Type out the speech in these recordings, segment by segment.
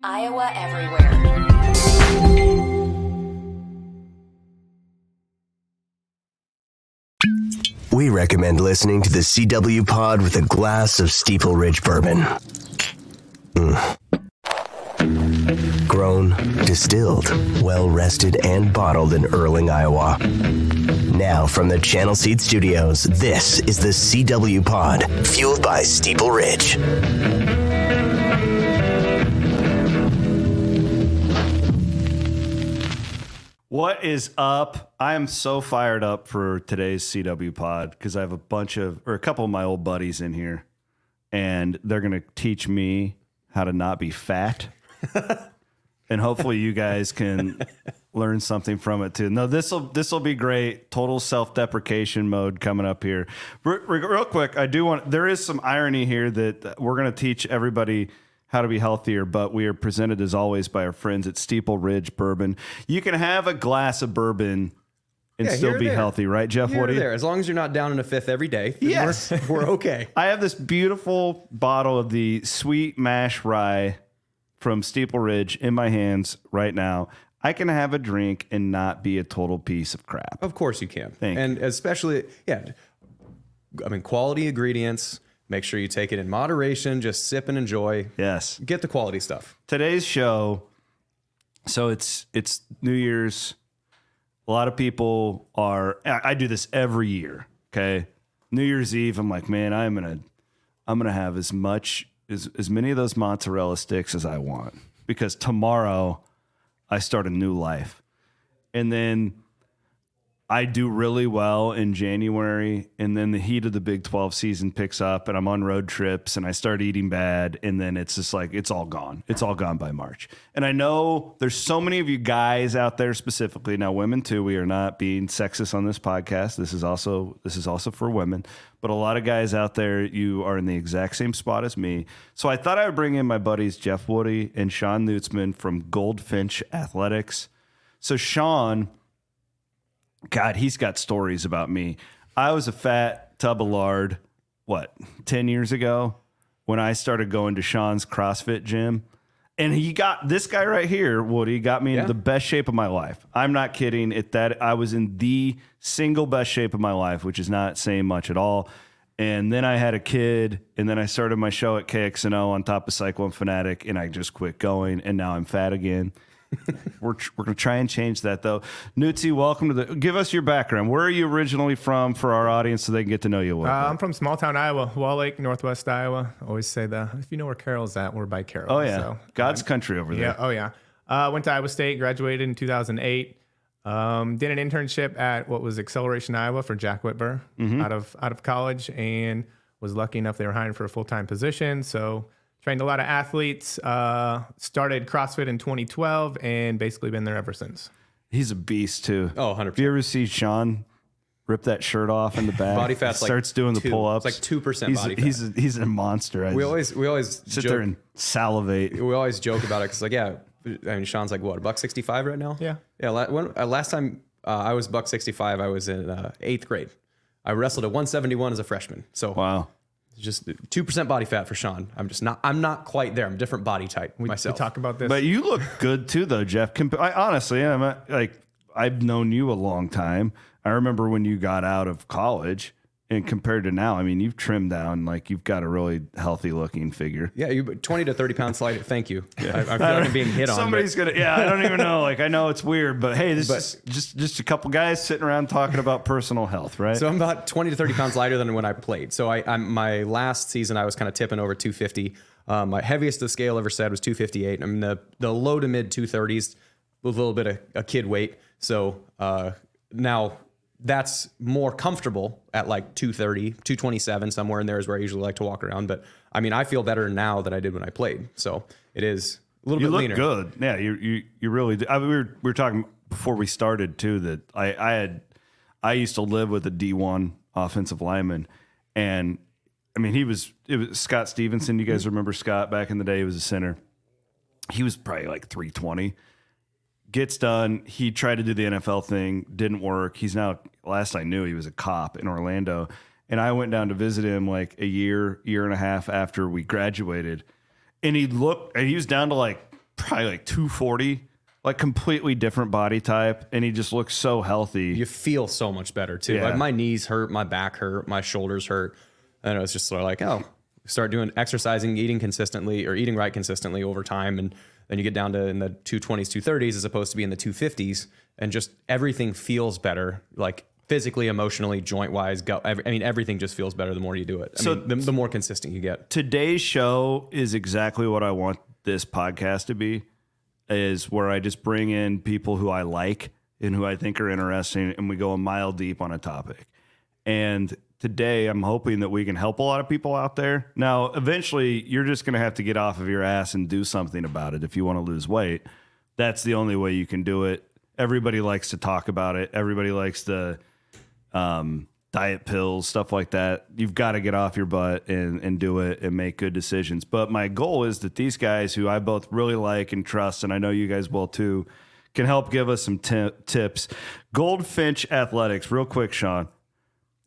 Iowa Everywhere. We recommend listening to the CW pod with a glass of Steeple Ridge bourbon. Mm. Grown, distilled, well rested, and bottled in Earling, Iowa. Now, from the Channel Seed Studios, this is the CW pod, fueled by Steeple Ridge. What is up? I am so fired up for today's CW pod because I have a bunch of, or a couple of my old buddies in here, and they're going to teach me how to not be fat. and hopefully you guys can learn something from it too. No, this will this will be great. Total self deprecation mode coming up here. Re- re- real quick, I do want. There is some irony here that we're going to teach everybody how to be healthier, but we are presented as always by our friends at Steeple Ridge Bourbon. You can have a glass of bourbon and Yeah, still be there. healthy, right, Jeff? Here What do you? there, as long as you're not down in a fifth every day. Yes. we're, we're okay. I have this beautiful bottle of the sweet mash rye from Steeple Ridge in my hands right now. I can have a drink and not be a total piece of crap. Of course you can, Thank and especially yeah. I mean, quality ingredients. Make sure you take it in moderation. Just sip and enjoy. Yes. Get the quality stuff. Today's show. So it's it's New Year's. A lot of people are. I I do this every year. Okay, New Year's Eve. I'm like, man, I'm gonna, I'm gonna have as much as as many of those mozzarella sticks as I want because tomorrow I start a new life, and then I do really well in January, and then the heat of the Big 12 season picks up, and I'm on road trips, and I start eating bad, and then it's just like it's all gone. It's all gone by March. And I know there's so many of you guys out there specifically now, women too. We are not being sexist on this podcast. This is also this is also for women, but a lot of guys out there, you are in the exact same spot as me. So I thought I would bring in my buddies Jeff Woody and Shawn Nuetzman from Goldfinch Athletics. So Shawn. God, he's got stories about me. I was a fat tub of lard, what, 10 years ago when I started going to Shawn's CrossFit gym. And he got this guy right here, Woody, got me Yeah. into the best shape of my life. I'm not kidding. It that I was in the single best shape of my life, which is not saying much at all. And then I had a kid, and then I started my show at KXNO on top of Cyclone Fanatic, and I just quit going, and now I'm fat again. we're we're gonna try and change that though. Nutzi, welcome to the. Give us your background. Where are you originally from for our audience, so they can get to know you a little Uh, bit? I'm from small town Iowa, Wall Lake, Northwest Iowa. Always say that. If you know where Carroll's at, we're by Carroll. Oh yeah, So, God's country over there. yeah. Oh yeah. Uh, went to Iowa State, graduated in 2008. Um, did an internship at what was Acceleration Iowa for Jack Whitver Mm-hmm. out of out of college, and was lucky enough they were hiring for a full time position. So trained a lot of athletes. Uh, started CrossFit in 2012, and basically been there ever since. He's a beast too. Oh, 100%. Have you ever see Shawn rip that shirt off in the back? Body fat's like starts doing the pull ups. It's like 2% He's body fat. he's a, he's a monster. I We always we always sit joke, there and salivate. we always joke about it because like yeah, I mean Shawn's like what a buck sixty five right now. Yeah. Yeah. When, uh, last time uh, I was buck sixty five, I was in uh, eighth grade. I wrestled at one seventy one as a freshman. So Wow. Just two percent body fat for Shawn. I'm just not. I'm not quite there. I'm a different body type We, we talk about this. But you look good too, though, Jeff. Compa- I, honestly, I'm a, like I've known you a long time. I remember when you got out of college, and compared to now, I mean, you've trimmed down. Like you've got a really healthy looking figure. yeah, you twenty to thirty pounds lighter. Thank you. I, I feel like I'm being hit on. but- Somebody's gonna. Yeah, I don't even know. Like I know it's weird, but hey, this But- is just just a couple guys sitting around talking about personal health, right? So I'm about 20 to 30 pounds lighter than when I played. So I, I'm my last season I was kind of tipping over 250. Um, my heaviest the scale ever said was 258. I'm in the the low to mid 230s with a little bit of a kid weight. So uh, now that's more comfortable at like 230, 227 somewhere in there is where I usually like to walk around. But I mean I feel better now than I did when I played. So it is a little you bit look leaner. good. Yeah, you you you really. Do. I mean, we were we were talking before we started too that I I had I used to live with a D one offensive lineman, and I mean he was it was Scott Stevenson. You guys mm-hmm. remember Scott back in the day? He was a center. He was probably like three twenty. Gets done. He tried to do the NFL thing, didn't work. He's now last I knew he was a cop in Orlando, and I went down to visit him like a year, year and a half after we graduated and he looked and he was down to like probably like 240, like completely different body type, and he just looks so healthy. you feel so much better too. Yeah. Like my knees hurt, my back hurt, my shoulders hurt, and it was just sort of like, oh, start doing exercising, eating consistently, or eating right consistently over time, and then you get down to in the 220s, 230s as opposed to be in the 250s, and just everything feels better, like physically, emotionally, joint wise. Go, every, I mean, everything just feels better the more you do it. I So- mean, the, the more consistent you get. Today's show is exactly what I want this podcast to be. Is where I just bring in people who I like and who I think are interesting, and we go a mile deep on a topic. And today, I'm hoping that we can help a lot of people out there. Now, eventually, you're just going to have to get off of your ass and do something about it if you want to lose weight. That's the only way you can do it. Everybody likes to talk about it. Everybody likes to um, diet pills, stuff like that. You've got to get off your butt and, and do it and make good decisions. But my goal is that these guys who I both really like and trust, and I know you guys will too, can help give us some ti- tips. Goldfinch Athletics, real quick, Shawn.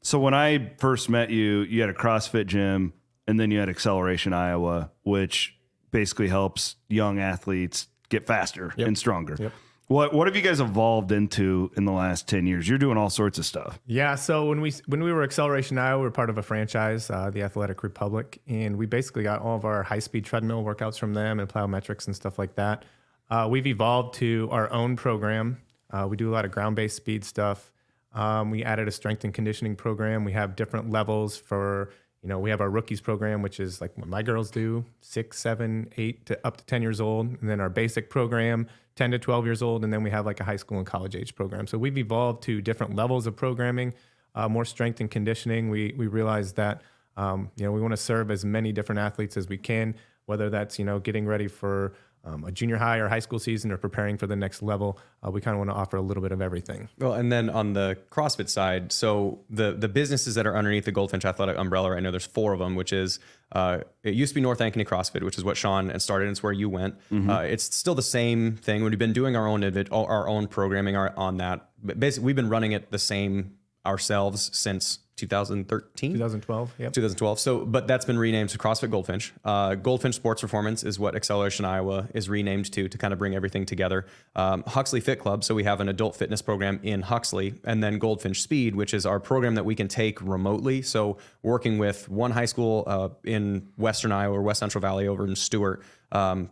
So when I first met you, you had a CrossFit gym and then you had Acceleration Iowa, which basically helps young athletes get faster and stronger. What what have you guys evolved into in the last 10 years? You're doing all sorts of stuff. Yeah, so when we when we were Acceleration Iowa, we were part of a franchise, uh, the Athletic Republic, and we basically got all of our high speed treadmill workouts from them and plyometrics and stuff like that. Uh, we've evolved to our own program. Uh, we do a lot of ground based speed stuff. Um, we added a strength and conditioning program. We have different levels for you know we have our rookies program, which is like what my girls do, six, seven, eight to up to ten years old, and then our basic program, ten to twelve years old, and then we have like a high school and college age program. So we've evolved to different levels of programming, uh, more strength and conditioning. We we realize that um, you know we want to serve as many different athletes as we can, whether that's you know getting ready for um, a junior high or high school season or preparing for the next level. Uh, we kind of want to offer a little bit of everything. Well, and then on the CrossFit side, so the the businesses that are underneath the Goldfinch Athletic umbrella I know there's four of them, which is uh, it used to be North Ankeny CrossFit, which is what Sean had started, and it's where you went. Uh, it's still the same thing. We've been doing our own our own programming on that. But basically, we've been running it the same ourselves since 2013. 2012. Yep. 2012. So, but that's been renamed to CrossFit Goldfinch. Uh, Goldfinch Sports Performance is what Acceleration Iowa is renamed to to kind of bring everything together. Um, Huxley Fit Club. So we have an adult fitness program in Huxley, and then Goldfinch Speed, which is our program that we can take remotely. So working with one high school uh, in Western Iowa or West Central Valley over in Stuart. Um,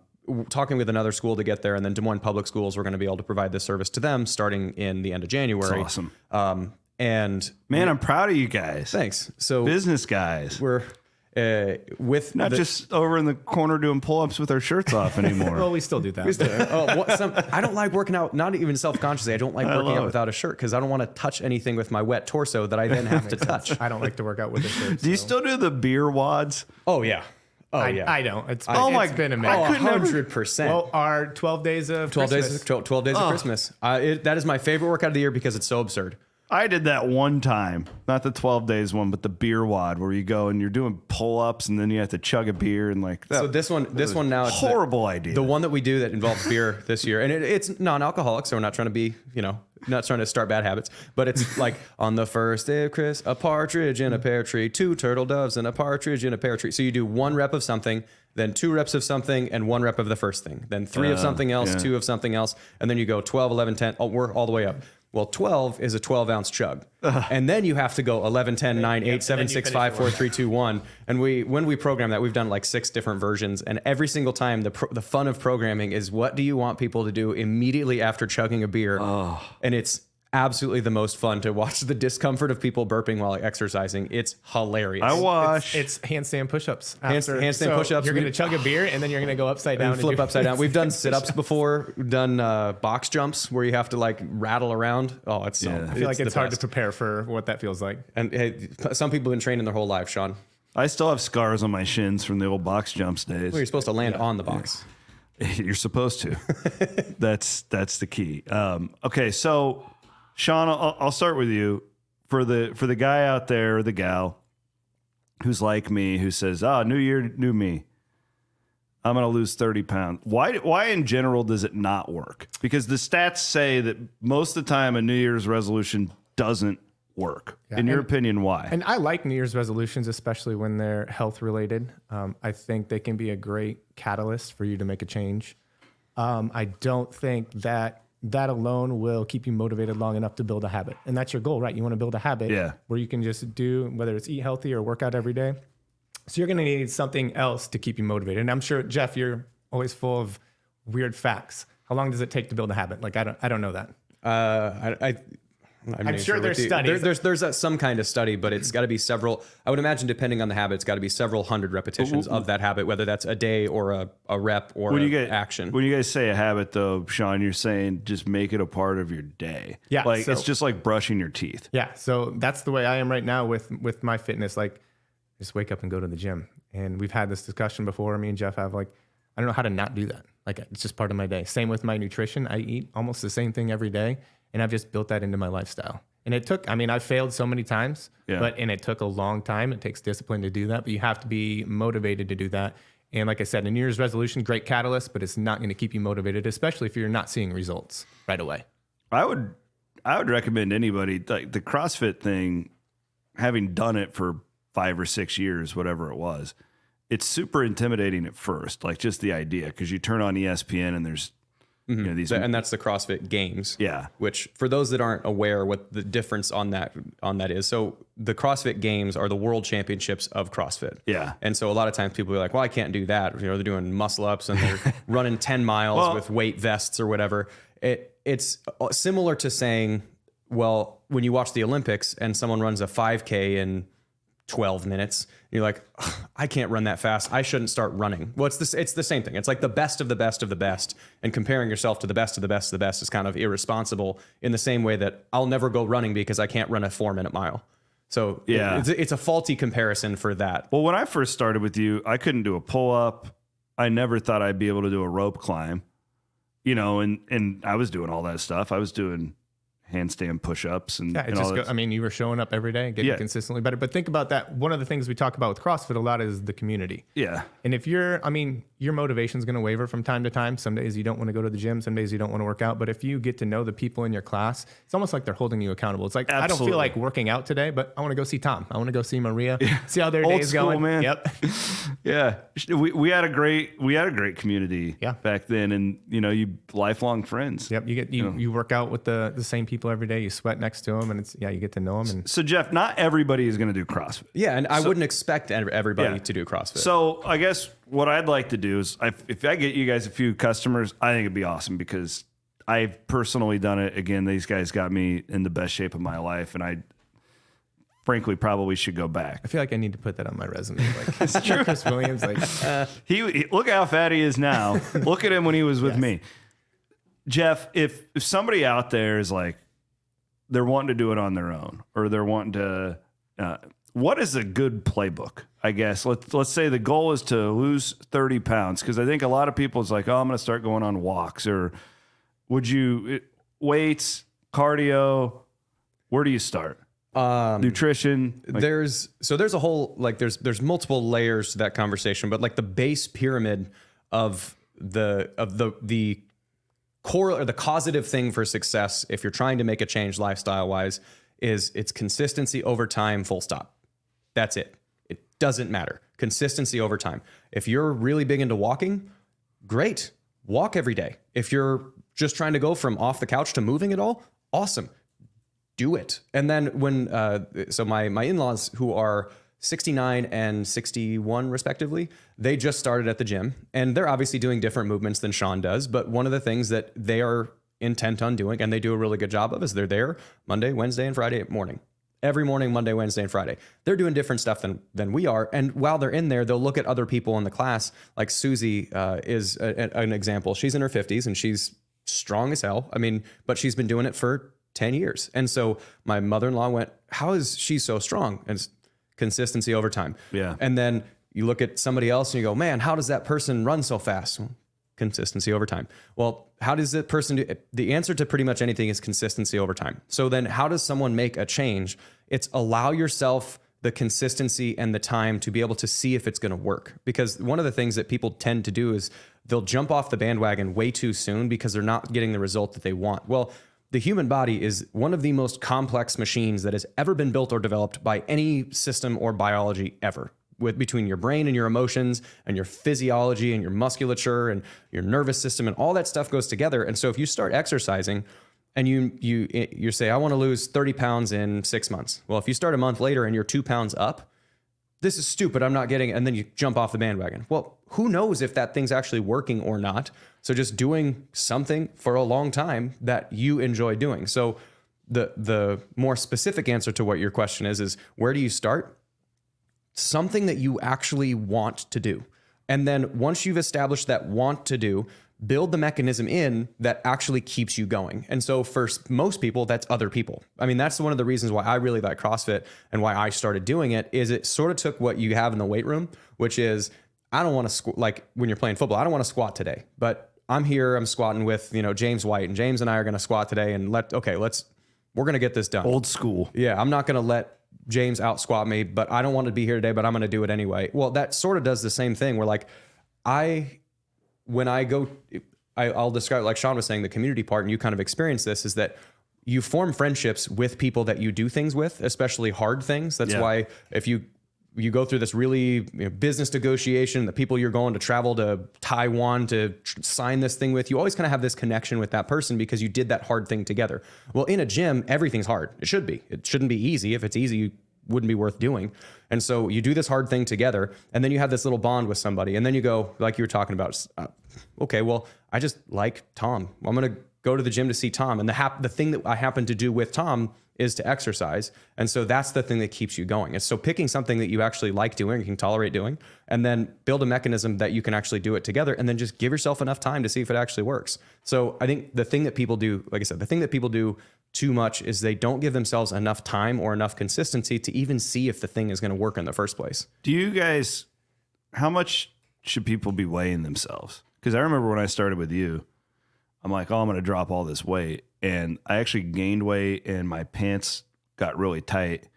Talking with another school to get there, and then Des Moines Public Schools, we're going to be able to provide this service to them starting in the end of January. awesome. Um, and Man, I'm proud of you guys. thanks. So Business guys. we're uh, with Not the- just over in the corner doing pull ups with our shirts off anymore. Well, we still do that. oh, what, some, I don't like working out, not even self consciously. I don't like working out it. without a shirt because I don't want to touch anything with my wet torso that I then have to touch. I don't like to work out with the shirts. Do you still do the beer WODs? Oh, yeah. Oh, I, yeah. I don't. It's, Oh it's my- been a I minute. Oh, could never- 100%. Well, our 12 days of 12 Christmas. days, 12, 12 days of Christmas. Uh, it, that is my favorite workout of the year because it's so absurd. I did that one time, not the 12 days one, but the beer WOD where you go and you're doing pull ups and then you have to chug a beer and like that. So this one, this one now, it's the- horrible idea. The one that we do that involves beer this year, and it, it's non-alcoholic, so we're not trying to be, you know, not trying to start bad habits. But it's like on the first day of Chris, a partridge in a pear tree, two turtle doves and a partridge in a pear tree. So you do one rep of something, then two reps of something, and one rep of the first thing, then three of uh, something else, yeah. two of something else, and then you go 12, 11, 10. Oh, we're all the way up. Well, 12 is a 12 ounce chug. And then you have to go 11, 10, 9, 8, 7, 6, 5, 4, 3, 2, 1. And we, when we program that, we've done like six different versions. And every single time, the, pro- the fun of programming is what do you want people to do immediately after chugging a beer? And it's absolutely the most fun to watch the discomfort of people burping while exercising. It's hilarious. I wash. It's handstand push-ups. Hands- after- handstand so push-ups. You're going to chug a beer and then you're going to go upside down and flip do- upside down. We've done sit ups before. We've done uh, box jumps where you have to like rattle around. Oh, it's so. Yeah. I I feel like it's hard best. to prepare for what that feels like. And hey, some people have been training their whole life, Shawn. I still have scars on my shins from the old box jumps days. Well, you're supposed to land on the box. You're supposed to. that's that's the key. Um, okay, so Shawn, I'll, I'll start with you for the for the guy out there, the gal who's like me, who says, "Ah, new year, new me. I'm going to lose 30 pounds." Why? Why in general does it not work? Because the stats say that most of the time a New Year's resolution doesn't work. in your and- opinion, why? And I like New Year's resolutions, especially when they're health related. Um, I think they can be a great catalyst for you to make a change. um, I don't think that that alone will keep you motivated long enough to build a habit. And that's your goal, right? You want to build a habit Yeah. where you can just do whether it's eat healthy or work out every day. So you're going to need something else to keep you motivated. And I'm sure Jeff, you're always full of weird facts. How long does it take to build a habit? Like I don't, I don't know that. Uh, I, I I'm, not sure with there's studies. There- there's there's a, some kind of study, but it's got to be several. I would imagine, depending on the habit, it's got to be several hundred repetitions of that habit, whether that's a day or a, a rep or when you get action. When you guys say a habit, though, Shawn, you're saying just make it a part of your day. Yeah, like so- it's just like brushing your teeth. Yeah, so that's the way I am right now with with my fitness. Like, just wake up and go to the gym. And we've had this discussion before. Me and Jeff have like, I don't know how to not do that. Like, it's just part of my day. Same with my nutrition. I eat almost the same thing every day, and I've just built that into my lifestyle. And it took. I mean, I failed so many times, Yeah. but and it took a long time. It takes discipline to do that, but you have to be motivated to do that. And like I said, a New Year's resolution, great catalyst, but it's not going to keep you motivated, especially if you're not seeing results right away. I would I would recommend anybody like the CrossFit thing, having done it for five or six years, whatever it was. It's super intimidating at first, like just the idea, because you turn on ESPN and there's you know these and that's the CrossFit Games. Yeah. Which, for those that aren't aware, what the difference on that on that is, so the CrossFit Games are the World Championships of CrossFit. Yeah. And so a lot of times people are like, "Well, I can't do that." You know, they're doing muscle ups and they're running ten miles Well- with weight vests or whatever. It it's uh, similar to saying, well, when you watch the Olympics and someone runs a 5K in 12 minutes. You're like, I can't run that fast. I shouldn't start running. Well, it's this, it's the same thing. It's like the best of the best of the best. And comparing yourself to the best of the best of the best is kind of irresponsible in the same way that I'll never go running because I can't run a four minute mile. So Yeah. it's, it's a faulty comparison for that. Well, when I first started with you, I couldn't do a pull up. I never thought I'd be able to do a rope climb. You know, and and I was doing all that stuff. I was doing handstand push ups and, Yeah, and just. Go, I mean, you were showing up every day, and getting Yeah. consistently better. But think about that. One of the things we talk about with CrossFit a lot is the community. yeah. And if you're, I mean, your motivation is going to waver from time to time. Some days you don't want to go to the gym. Some days you don't want to work out. But if you get to know the people in your class, it's almost like they're holding you accountable. It's like I don't feel like working out today, but I want to go see Tom. I want to go see Maria. See how their Old day's school, going. man. Yep. Yeah, we we had a great we had a great community Yeah. back then, and you know, you lifelong friends. Yep. You get you, you work out with the the same people every day. You sweat next to them, and it's yeah, you get to know them. And So Jeff, not everybody is going to do CrossFit. Yeah. And I wouldn't expect everybody Yeah. to do CrossFit. So I guess what I'd like to do is, I, if I get you guys a few customers, I think it'd be awesome because I've personally done it. Again, these guys got me in the best shape of my life, and I frankly probably should go back. I feel like I need to put that on my resume. Like it's true. Chris Williams, like He, he- look how fat he is now. look at him when he was with me. Jeff, if if somebody out there is like they're wanting to do it on their own, or they're wanting to, uh, what is a good playbook? I guess let's let's say the goal is to lose thirty pounds because I think a lot of people is like, oh, I'm going to start going on walks, or would you it, weights, cardio? Where do you start? um, Nutrition. like- there's so there's a whole like there's there's multiple layers to that conversation but like the base pyramid of the of the the core or the causative thing for success if you're trying to make a change lifestyle wise is it's consistency over time full stop that's it doesn't matter. Consistency over time. If you're really big into walking great. Walk every day. If you're just trying to go from off the couch to moving at all awesome. Do it. And then when uh, so my my in-laws who are 69 and 61 respectively, they just started at the gym and they're obviously doing different movements than Shawn does, but one of the things that they are intent on doing and they do a really good job of is they're there Monday, Wednesday and Friday morning. Every morning, Monday, Wednesday, and Friday. They're doing different stuff than than we are. And while they're in there, they'll look at other people in the class. Like Susie uh, is a, a- an example. She's in her 50s and she's strong as hell. I mean, but she's been doing it for 10 years. And so my mother-in-law went, "How is she so strong?" And it's consistency over time. Yeah. And then you look at somebody else and you go, "Man, how does that person run so fast?" Well, consistency over time. Well, how does that person do the answer to pretty much anything is consistency over time. So then how does someone make a change? It's allow yourself the consistency and the time to be able to see if it's going to work. Because one of the things that people tend to do is they'll jump off the bandwagon way too soon because they're not getting the result that they want. Well, the human body is one of the most complex machines that has ever been built or developed by any system or biology ever. With between your brain and your emotions and your physiology and your musculature and your nervous system and all that stuff goes together. And so if you start exercising and you you you say I want to lose 30 pounds in 6 months. Well, if you start a month later and you're 2 pounds up, this is stupid. I'm not getting. And then you jump off the bandwagon. Well, who knows if that thing's actually working or not? So just doing something for a long time that you enjoy doing. So the the more specific answer to what your question is is where do you start? Something that you actually want to do. And then once you've established that want to do, build the mechanism in that actually keeps you going. And so for most people, that's other people. I mean, that's one of the reasons why I really like CrossFit and why I started doing it is it sort of took what you have in the weight room, which is I don't want to squ- like when you're playing football, I don't want to squat today, but I'm here, I'm squatting with, you know, James White and James and I are going to squat today and let okay, let's we're going to get this done. Old school. Yeah, I'm not going to let James out squat me, but I don't want to be here today, but I'm going to do it anyway. Well, that sort of does the same thing where like I when I go, I, I'll describe like Shawn was saying, the community part, and you kind of experience this is that you form friendships with people that you do things with, especially hard things. That's Yeah. why if you you go through this really you know, business negotiation, the people you're going to travel to Taiwan to tr- sign this thing with, you always kind of have this connection with that person because you did that hard thing together. Well, in a gym, everything's hard. It should be. It shouldn't be easy. If it's easy, you wouldn't be worth doing. And so you do this hard thing together, and then you have this little bond with somebody, and then you go like you were talking about. Uh, okay, well, I just like Tom. I'm gonna go to the gym to see Tom, and the hap- the thing that I happen to do with Tom is to exercise, and so that's the thing that keeps you going. And so picking something that you actually like doing, you can tolerate doing, and then build a mechanism that you can actually do it together, and then just give yourself enough time to see if it actually works. So I think the thing that people do, like I said, the thing that people do too much is they don't give themselves enough time or enough consistency to even see if the thing is going to work in the first place. Do you guys, how much should people be weighing themselves? Because I remember when I started with you, I'm like, oh, I'm going to drop all this weight. And I actually gained weight and my pants got really tight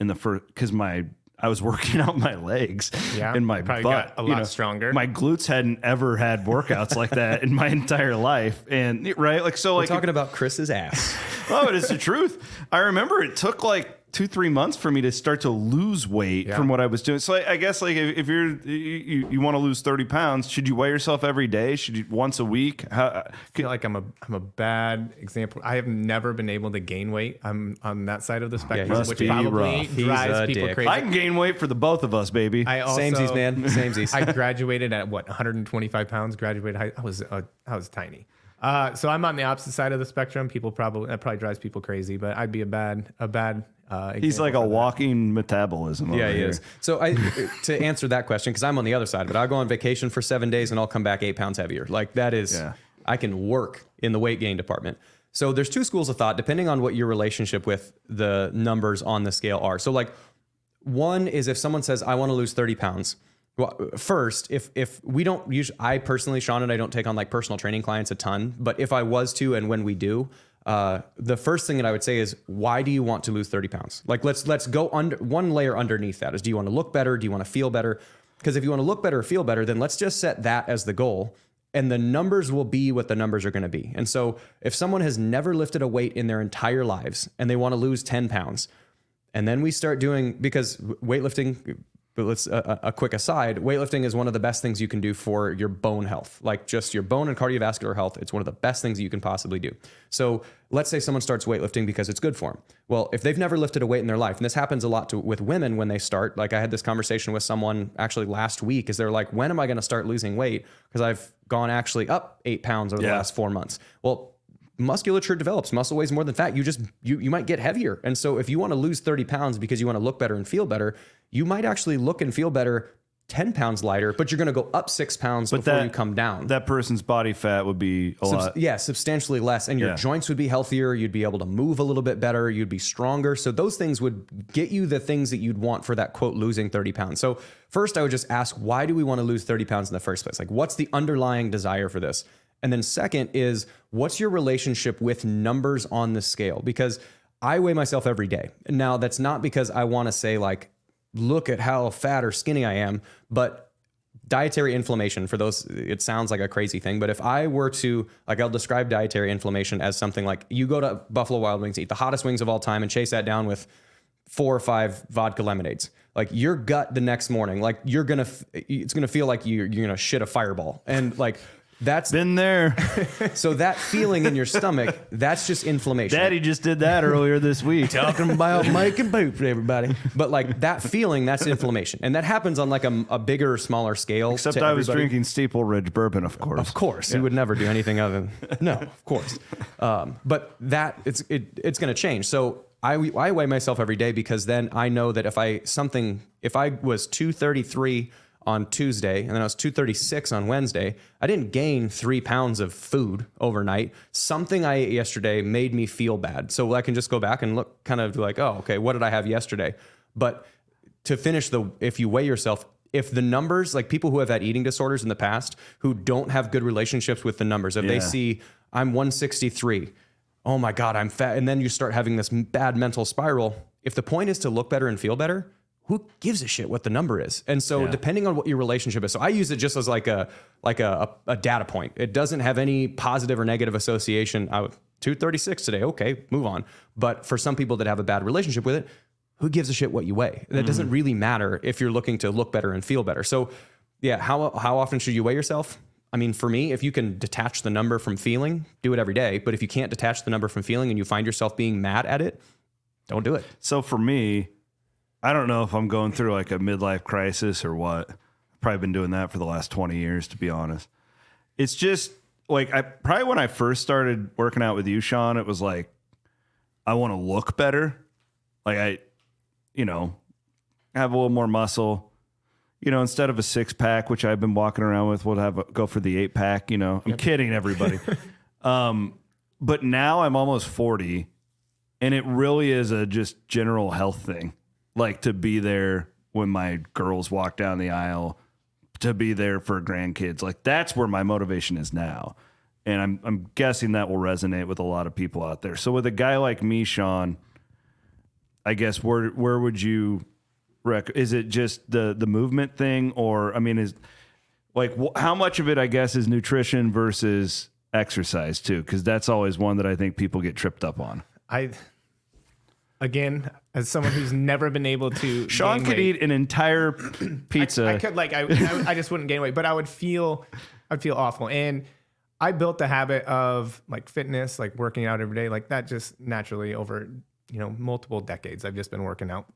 in the first, because my, I was working out my legs Yeah, and my probably butt. got a you lot stronger. My glutes hadn't ever had workouts like that in my entire life. And right, like, so We're like, talking about Chris's ass. oh, it is the truth. I remember it took like two, three months for me to start to lose weight Yeah. from what I was doing. So I, I guess like if, if you're you, you, you want to lose thirty pounds, should you weigh yourself every day? Should you once a week? How, I feel like I'm a I'm a bad example. I have never been able to gain weight. I'm on that side of the spectrum, must which be probably rough. He's drives a people dick. crazy. I can gain weight for the both of us, baby. I also, Samesies, man. Samesies. I graduated at what 125 pounds. Graduated high. I was uh, I was tiny. Uh, so I'm on the opposite side of the spectrum. People probably that probably drives people crazy, but I'd be a bad a bad. Uh, He's like a that. walking metabolism. Yeah, over he here. is. So I to answer that question because I'm on the other side, but I'll go on vacation for seven days and I'll come back eight pounds heavier. Like that is, Yeah. I can work in the weight gain department. So there's two schools of thought depending on what your relationship with the numbers on the scale are. So like one is if someone says I want to lose 30 pounds. Well, first, if if we don't use, I personally, Shawn and I don't take on like personal training clients a ton, but if I was to, and when we do, uh, the first thing that I would say is, why do you want to lose 30 pounds? Like, let's let's go under one layer underneath that. Is do you want to look better? Do you want to feel better? Because if you want to look better or feel better, then let's just set that as the goal, and the numbers will be what the numbers are going to be. And so, if someone has never lifted a weight in their entire lives and they want to lose 10 pounds, and then we start doing because weightlifting. But let's a, a a quick aside. Weightlifting is one of the best things you can do for your bone health, like just your bone and cardiovascular health. It's one of the best things you can possibly do. So let's say someone starts weightlifting because it's good for them. Well, if they've never lifted a weight in their life, and this happens a lot to, with women when they start. Like I had this conversation with someone actually last week. Is they're like, when am I going to start losing weight? Because I've gone actually up eight pounds over the last four months. Well, musculature develops muscle weighs more than fat you just you you might get heavier and so if you want to lose 30 pounds because you want to look better and feel better you might actually look and feel better 10 pounds lighter but you're going to go up six pounds before that- you come down That person's body fat would be a Subs- lot. yeah, substantially less. And your Yeah. joints would be healthier. You'd be able to move a little bit better. You'd be stronger. So those things would get you the things that you'd want for that quote losing 30 pounds. So first I would just ask, why do we want to lose 30 pounds in the first place? Like what's the underlying desire for this? And then second is what's your relationship with numbers on the scale? Because I weigh myself every day. Now that's not because I want to say like, look at how fat or skinny I am, but dietary inflammation for those it sounds like a crazy thing but if i were to like i'll describe dietary inflammation as something like you go to buffalo wild wings eat the hottest wings of all time and chase that down with four or five vodka lemonades. Like your gut the next morning, like you're gonna, it's gonna feel like you're you're gonna shit a fireball, and like that's Been there. so that feeling in your stomach, that's just inflammation. Daddy just did that earlier this week. talking about making poop, for everybody. But like that feeling, that's inflammation, and that happens on like a, a bigger, smaller scale. Except I was everybody. drinking Steeple Ridge bourbon, of course. Of course, he would never do anything other than no. Of course, um, but that it's it, it's going to change. So I I weigh myself every day because then I know that if I something if I was two thirty three on Tuesday and then I was two thirty six on Wednesday, I didn't gain three pounds of food overnight. Something I ate yesterday made me feel bad, so I can just go back and look kind of like, oh, okay, what did I have yesterday? But to finish the if you weigh yourself if the numbers like people who have had eating disorders in the past who don't have good relationships with the numbers if they see i'm 163 oh my god i'm fat and then you start having this bad mental spiral if the point is to look better and feel better who gives a shit what the number is and so depending on what your relationship is so i use it just as like a like a, a, a data point it doesn't have any positive or negative association I, 236 today okay move on but for some people that have a bad relationship with it who gives a shit what you weigh? That doesn't mm-hmm. really matter if you're looking to look better and feel better. So, yeah, how how often should you weigh yourself? I mean, for me, if you can detach the number from feeling, do it every day. But if you can't detach the number from feeling and you find yourself being mad at it, don't do it. So for me, I don't know if I'm going through like a midlife crisis or what. I've probably been doing that for the last 20 years, to be honest. It's just like I probably when I first started working out with you, Shawn, it was like I want to look better. Like I, you know, have a little more muscle. You know, instead of a six pack, which I've been walking around with, we'll have a, go for the eight pack. You know, I'm kidding everybody. um, but now I'm almost 40 and it really is a just general health thing like to be there when my girls walk down the aisle to be there for grandkids. Like that's where my motivation is now. And i'm i'm guessing that will resonate with a lot of people out there. So with a guy like me Shawn i guess where where would you rec- is it just the the movement thing? Or i mean is like wh- how much of it i guess is nutrition versus exercise too? Because that's always one that i think people get tripped up on. I, again, as someone who's never been able to, Shawn could weight, eat an entire pizza. I could like I, I I just wouldn't gain weight, but I would feel I'd feel awful. And I built the habit of like fitness, like working out every day, like that just naturally over, you know, multiple decades. I've just been working out.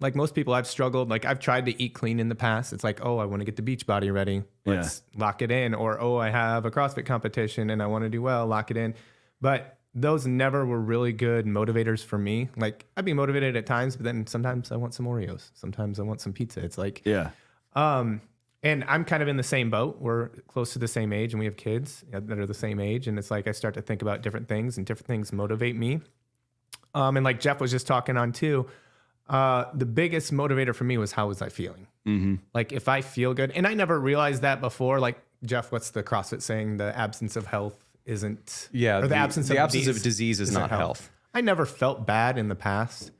Like most people, I've struggled. Like I've tried to eat clean in the past. It's like, oh, I want to get the beach body ready. Let's lock it in. Or oh, I have a CrossFit competition and I want to do well. Lock it in. But those never were really good motivators for me. Like I'd be motivated at times, but then sometimes I want some Oreos. Sometimes I want some pizza. It's like yeah. um, and I'm kind of in the same boat. We're close to the same age, and we have kids that are the same age. And it's like I start to think about different things, and different things motivate me. Um, and like Jeff was just talking on too, uh, the biggest motivator for me was how was I feeling? Mm-hmm. Like if I feel good, and I never realized that before. Like Jeff, what's the CrossFit saying? The absence of health isn't Yeah, or the, the- absence the of absence disease of disease is not health. I never felt bad in the past,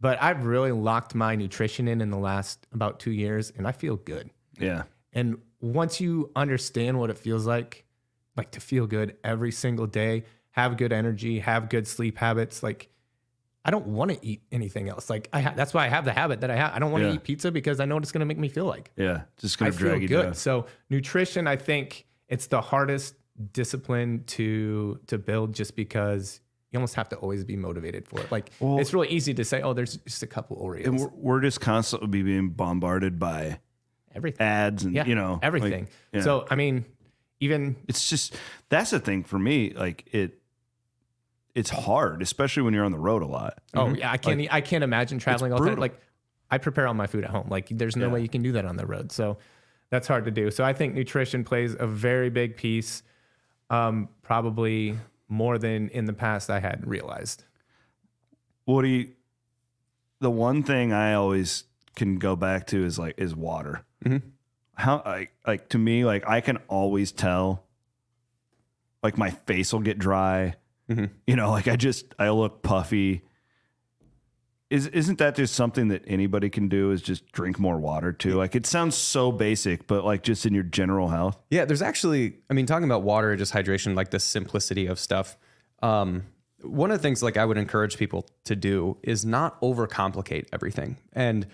but I've really locked my nutrition in in the last about two years, and I feel good. Yeah. And once you understand what it feels like, like to feel good every single day, have good energy, have good sleep habits, like I don't want to eat anything else. Like I ha- that's why I have the habit that I have. I don't want to Yeah. eat pizza because I know what it's going to make me feel like. Yeah. Just gonna feel drag you good. down. So nutrition, I think it's the hardest discipline to to build just because you almost have to always be motivated for it. Like it's really easy to say, oh, there's just a couple Oreos. And we're, we're just constantly being bombarded by everything. ads and yeah, you know like, everything. yeah. So I mean, even it's just that's the thing for me. Like it, it's hard, especially when you're on the road a lot. Oh mm-hmm. yeah, I can't. I can't imagine traveling all the time. Like I prepare all my food at home. Like there's no Yeah. way you can do that on the road. So that's hard to do. So I think nutrition plays a very big piece. Um, probably more than in the past I had realized. What do you? The one thing I always can go back to is like is water. How like like to me like I can always tell. Like my face will get dry. You know, like I just I look puffy. Is isn't that just something that anybody can do? Is just drink more water too? Like it sounds so basic, but like just in your general health. Yeah, there's actually, I mean, talking about water, just hydration, like the simplicity of stuff. Um, one of the things like I would encourage people to do is not overcomplicate everything. And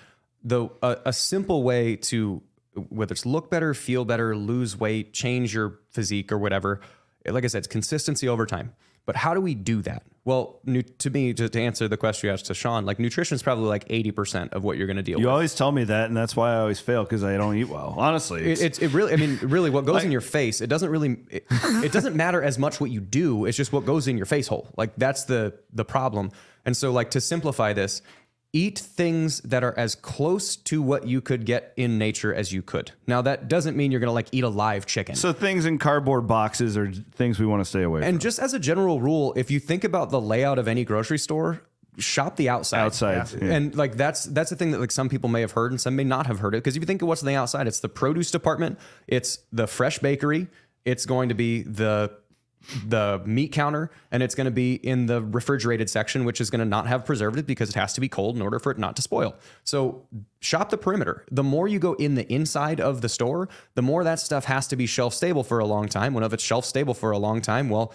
the a, a simple way to whether it's look better, feel better, lose weight, change your physique or whatever. Like I said, it's consistency over time. But how do we do that? Well, nu- to me, to, to answer the question you asked to Shawn, like nutrition is probably like 80% of what you're going to deal You with. You always tell me that, and that's why I always fail because I don't eat well. Honestly, It, it's, it's it really. I mean, really, what goes in your face? It doesn't really. It, it doesn't matter as much what you do. It's just what goes in your face hole. Like that's the the problem. And so, like to simplify this, eat things that are as close to what you could get in nature as you could. Now, that doesn't mean you're gonna like eat a live chicken. so things in cardboard boxes are things we want to stay away from. and just as a general rule, if you think about the layout of any grocery store, shop the outside. Outside, yeah. And like that's that's the thing that like some people may have heard and some may not have heard it. Because if you think of what's on the outside, it's the produce department, it's the fresh bakery, it's going to be the the meat counter, and it's going to be in the refrigerated section, which is going to not have preservative because it has to be cold in order for it not to spoil. So shop the perimeter. The more you go in the inside of the store, the more that stuff has to be shelf stable for a long time. When if it's shelf stable for a long time, well,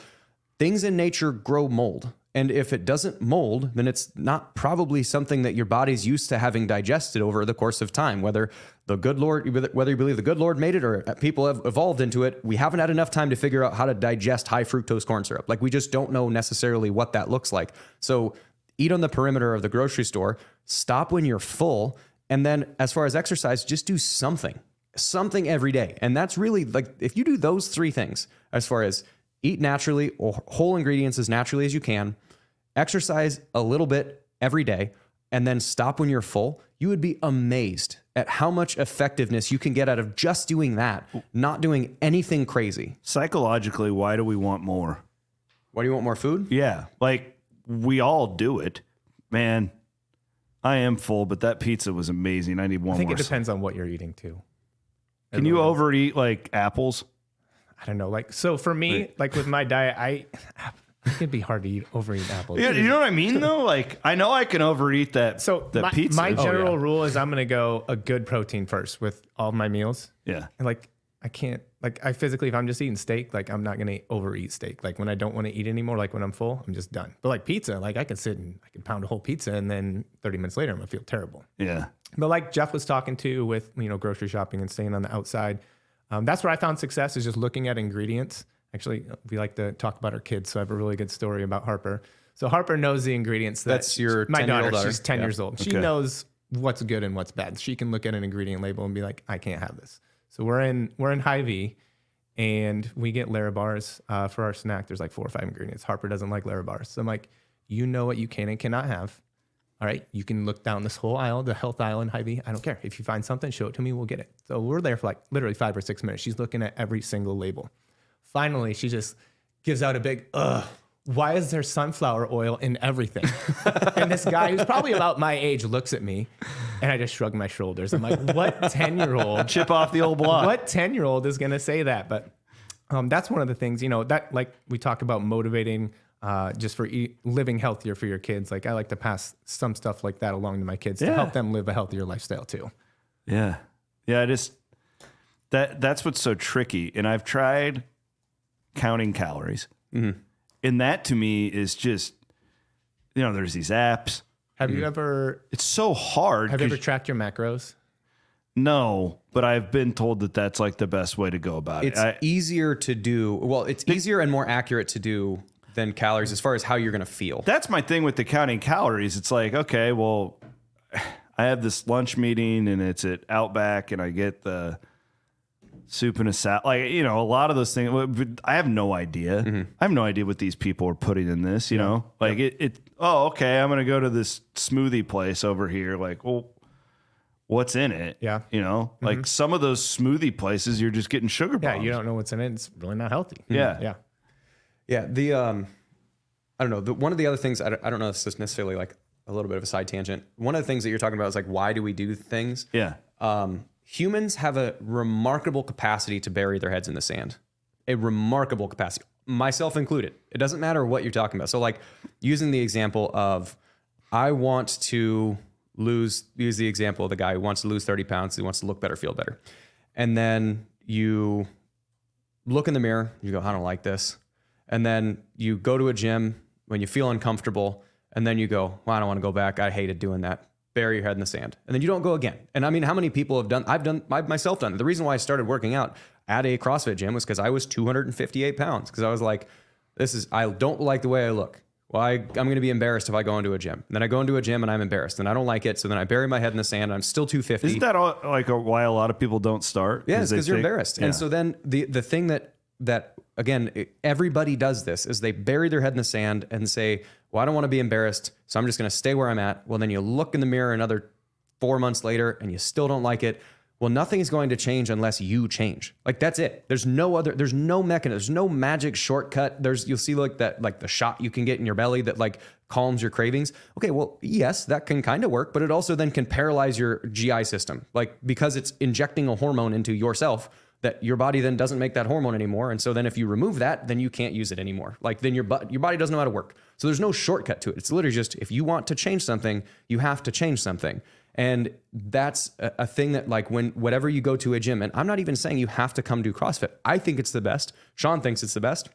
things in nature grow mold. And if it doesn't mold, then it's not probably something that your body's used to having digested over the course of time. Whether the good Lord, whether you believe the good Lord made it or people have evolved into it, we haven't had enough time to figure out how to digest high fructose corn syrup. Like we just don't know necessarily what that looks like. So eat on the perimeter of the grocery store, stop when you're full, and then as far as exercise, just do something, something every day. And that's really like if you do those three things, as far as eat naturally or whole ingredients as naturally as you can, exercise a little bit every day, and then stop when you're full, you would be amazed at how much effectiveness you can get out of just doing that, not doing anything crazy. Psychologically, why do we want more? Why do you want more food? Yeah, like we all do it, man. I am full, but that pizza was amazing. I need one I think more. it depends on what you're eating too. Can you overeat like apples? I don't know. Like so for me, like with my diet, I it'd be hard to eat overeat apples. You, you know what I mean, though. Like I know I can overeat that. So the my, pizza. my Oh, general yeah. rule is I'm gonna go a good protein first with all my meals. yeah. And like I can't like I physically if I'm just eating steak, like I'm not gonna overeat steak. Like when I don't want to eat anymore, like when I'm full, I'm just done. But like pizza, like I can sit and I can pound a whole pizza and then 30 minutes later I'm gonna feel terrible. Yeah. But like Jeff was talking to with you know grocery shopping and staying on the outside, um, that's where I found success is just looking at ingredients. Actually, we like to talk about our kids, so I have a really good story about Harper. So Harper knows the ingredients. That That's your my 10-year-old daughter. daughter. She's ten Yeah. years old. She Okay. knows what's good and what's bad. She can look at an ingredient label and be like, I can't have this. So we're in we're in Hy-Vee, and we get Larabars uh, for our snack. There's like four or five ingredients. Harper doesn't like Larabars, so I'm like, you know what you can and cannot have. All right, you can look down this whole aisle, the health aisle in Hy-Vee. I don't care. If you find something, show it to me. We'll get it. So we're there for like literally five or six minutes. She's looking at every single label. Finally, she just gives out a big, ugh, why is there sunflower oil in everything? and this guy who's probably about my age looks at me and I just shrug my shoulders. I'm like, what 10 year old Chip off the old block. what 10 year old is going to say that? But um, that's one of the things, you know, that like we talk about motivating uh, just for eat, living healthier for your kids. Like I like to pass some stuff like that along to my kids to help them live a healthier lifestyle too. Yeah. Yeah, I just that that's what's so tricky. And I've tried counting calories. Mm-hmm. And that to me is just you know, there's these apps. Have you ever It's so hard. have you ever tracked your macros? no, but I've been told that that's like the best way to go about It's it. It's easier to do. Well, it's easier and more accurate to do than calories as far as how you're going to feel. that's my thing with the counting calories. It's like, okay, well, I have this lunch meeting and it's at Outback and I get the soup and a salad. Like, you know, a lot of those things, I have no idea. Mm-hmm. I have no idea what these people are putting in this, you know? Like, it, it, oh, okay, I'm going to go to this smoothie place over here. Like, well, what's in it? Yeah. You know, like mm-hmm. some of those smoothie places, you're just getting sugar Yeah, bombs. you don't know what's in it. It's really not healthy. Yeah. Yeah. Yeah, the um, I don't know. The, one of the other things I don't, I don't know if this is necessarily like a little bit of a side tangent. One of the things that you're talking about is like why do we do things? Yeah. Um, humans have a remarkable capacity to bury their heads in the sand. A remarkable capacity, myself included. It doesn't matter what you're talking about. So, like using the example of, I want to lose. Use the example of the guy who wants to lose 30 pounds. He wants to look better, feel better, and then you look in the mirror. You go, I don't like this, and then you go to a gym when you feel uncomfortable, and then you go, Well, I don't want to go back. I hated doing that. bury your head in the sand, and then you don't go again. And I mean, how many people have done? I've done. I've myself done. it. The reason why I started working out at a CrossFit gym was because I was 258 pounds. Because I was like, this is I don't like the way I look. Well, I, I'm going to be embarrassed if I go into a gym. And then I go into a gym and I'm embarrassed, and I don't like it. So then I bury my head in the sand. And I'm still 250. Isn't that all, like a, why a lot of people don't start? Yeah, because you're embarrassed. Yeah. And so then the the thing that that again everybody does this is they bury their head in the sand and say, "Well, I don't want to be embarrassed, so I'm just going to stay where I'm at." Well, then you look in the mirror another four months later and you still don't like it. Well, nothing is going to change unless you change. Like that's it. There's no other. There's no mechanism. There's no magic shortcut. There's you'll see like that like the shot you can get in your belly that like calms your cravings. Okay, well yes, that can kind of work, but it also then can paralyze your GI system. Like because it's injecting a hormone into yourself that your body then doesn't make that hormone anymore. And so then if you remove that, then you can't use it anymore. Like then your bu- your body doesn't know how to work. So there's no shortcut to it. It's literally just if you want to change something, you have to change something. And that's a, a thing that like when whatever you go to a gym, and I'm not even saying you have to come do CrossFit. I think it's the best. Shawn thinks it's the best.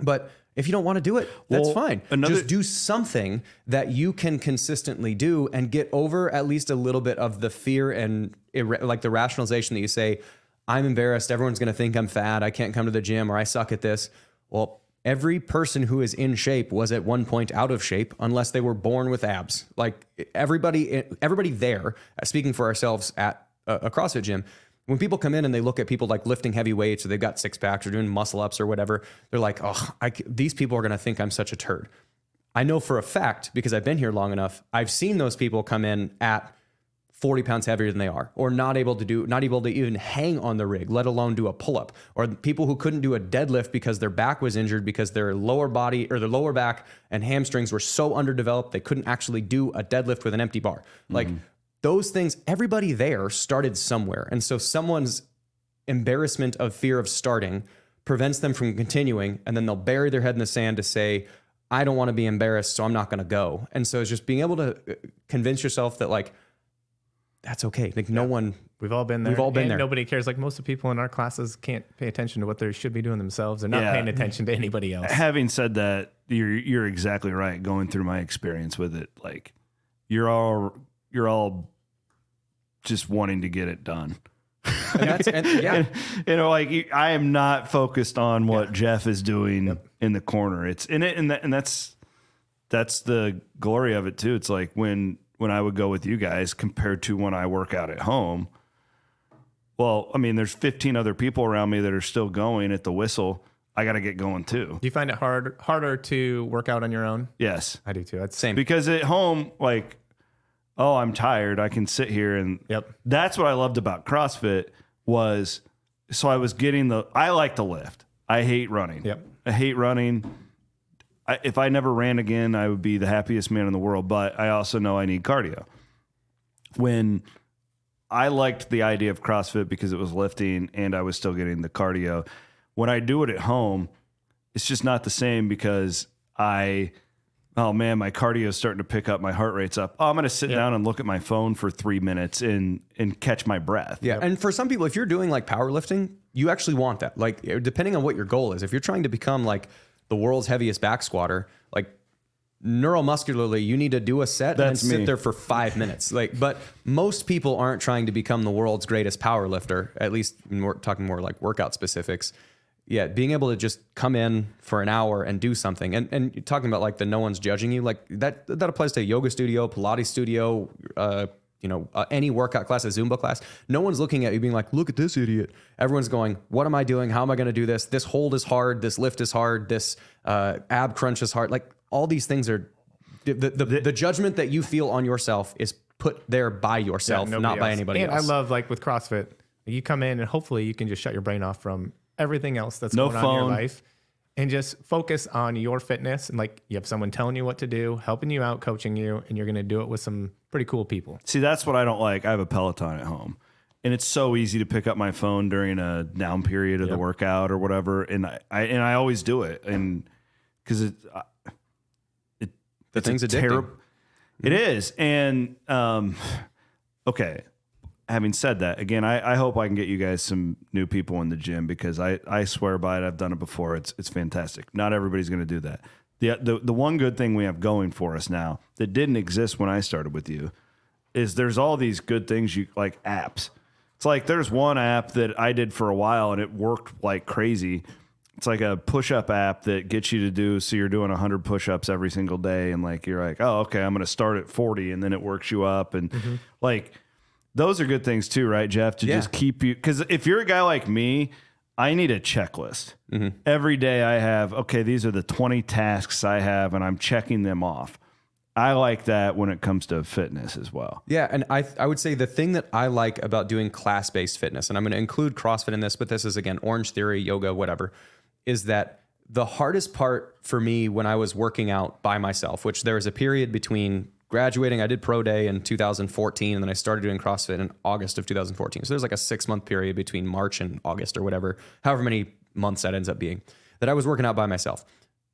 But if you don't want to do it, that's Well, fine. another- Just do something that you can consistently do and get over at least a little bit of the fear and like the rationalization that you say, I'm embarrassed. Everyone's going to think I'm fat. I can't come to the gym or I suck at this. Well, every person who is in shape was at one point out of shape unless they were born with abs. Like everybody, everybody there, uh, speaking for ourselves at a a CrossFit gym, when people come in and they look at people like lifting heavy weights or they've got six packs or doing muscle ups or whatever, they're like, oh, I these people are going to think I'm such a turd. I know for a fact because I've been here long enough, I've seen those people come in at 40 pounds heavier than they are, or not able to do, not able to even hang on the rig, let alone do a pull up, or people who couldn't do a deadlift because their back was injured because their lower body or their lower back and hamstrings were so underdeveloped they couldn't actually do a deadlift with an empty bar. Like those things, everybody there started somewhere. And so someone's embarrassment of fear of starting prevents them from continuing and then they'll bury their head in the sand to say i don't want to be embarrassed so i'm not going to go and so it's just being able to uh, convince yourself that like that's okay like no one We've all been there. We've all been and there. Nobody cares. Like most of the people in our classes can't pay attention to what they should be doing themselves. They're not Yeah. paying attention to anybody else. having said that, you're you're exactly right. Going through my experience with it, like you're all you're all just wanting to get it done. and that's and, yeah you know, like I am not focused on what Jeff is doing in the corner. It's in it, and that, and that's that's the glory of it too. It's like when when I would go with you guys compared to when I work out at home. Well, I mean, there's 15 other people around me that are still going at the whistle. I got to get going too. Do you find it hard harder to work out on your own? Yes. I do too. That's same because at home like oh i'm tired i can sit here and Yep. that's what i loved about crossfit was so i was getting the i like to lift i hate running Yep. i hate running I, if i never ran again i would be the happiest man in the world but i also know i need cardio when i liked the idea of crossfit because it was lifting and i was still getting the cardio when i do it at home it's just not the same because I, oh man, my cardio is starting to pick up, my heart rate's up. Oh, I'm going to sit down and look at my phone for three minutes and and catch my breath. Yeah. And for some people, if you're doing like powerlifting, you actually want that. Like, depending on what your goal is, if you're trying to become like the world's heaviest back squatter, like neuromuscularly, you need to do a set That's and then sit me. there for five minutes. Like, but most people aren't trying to become the world's greatest power lifter, at least when we're talking more like workout specifics. Yeah, being able to just come in for an hour and do something, and and talking about like the no one's judging you, like that that applies to yoga studio, Pilates studio, uh, you know, uh, any workout class, a Zumba class. No one's looking at you being like, look at this idiot. Everyone's going, what am I doing? How am I going to do this? This hold is hard. This lift is hard. This uh, ab crunch is hard. Like all these things are the the, the, the judgment that you feel on yourself is put there by yourself, nobody not by else. anybody and else. I love like with CrossFit, you come in and hopefully you can just shut your brain off from everything else that's No going on in your life and just focus on your fitness and like you have someone telling you what to do, helping you out, coaching you, and you're going to do it with some pretty cool people. See, that's what I don't like. I have a Peloton at home. And it's so easy to pick up my phone during a down period of the workout or whatever, and I, I and I always do it, and because it, it The it's a thing's addicting. terri- It is, and um, okay. Having said that, again, I, I hope I can get you guys some new people in the gym because I, I swear by it. I've done it before. It's it's fantastic. Not everybody's going to do that. The, the the one good thing we have going for us now that didn't exist when I started with you is there's all these good things you like apps. It's like there's one app that I did for a while and it worked like crazy. It's like a push-up app that gets you to do so you're doing 100 push-ups every single day and like you're like, "Oh, okay, I'm going to start at 40" and then it works you up and mm-hmm. like those are good things too, right, Jeff? To Yeah. just keep you because if you're a guy like me, I need a checklist. Mm-hmm. Every day I have, okay, these are the 20 tasks I have, and I'm checking them off. I like that when it comes to fitness as well. Yeah, and I I would say the thing that I like about doing class based fitness, and I'm going to include CrossFit in this, but this is again Orange Theory, yoga, whatever, is that the hardest part for me when I was working out by myself, which there was a period between graduating, I did pro day in 2014, and then I started doing CrossFit in August of 2014. So there's like a six month period between March and August or whatever, however many months that ends up being, that I was working out by myself.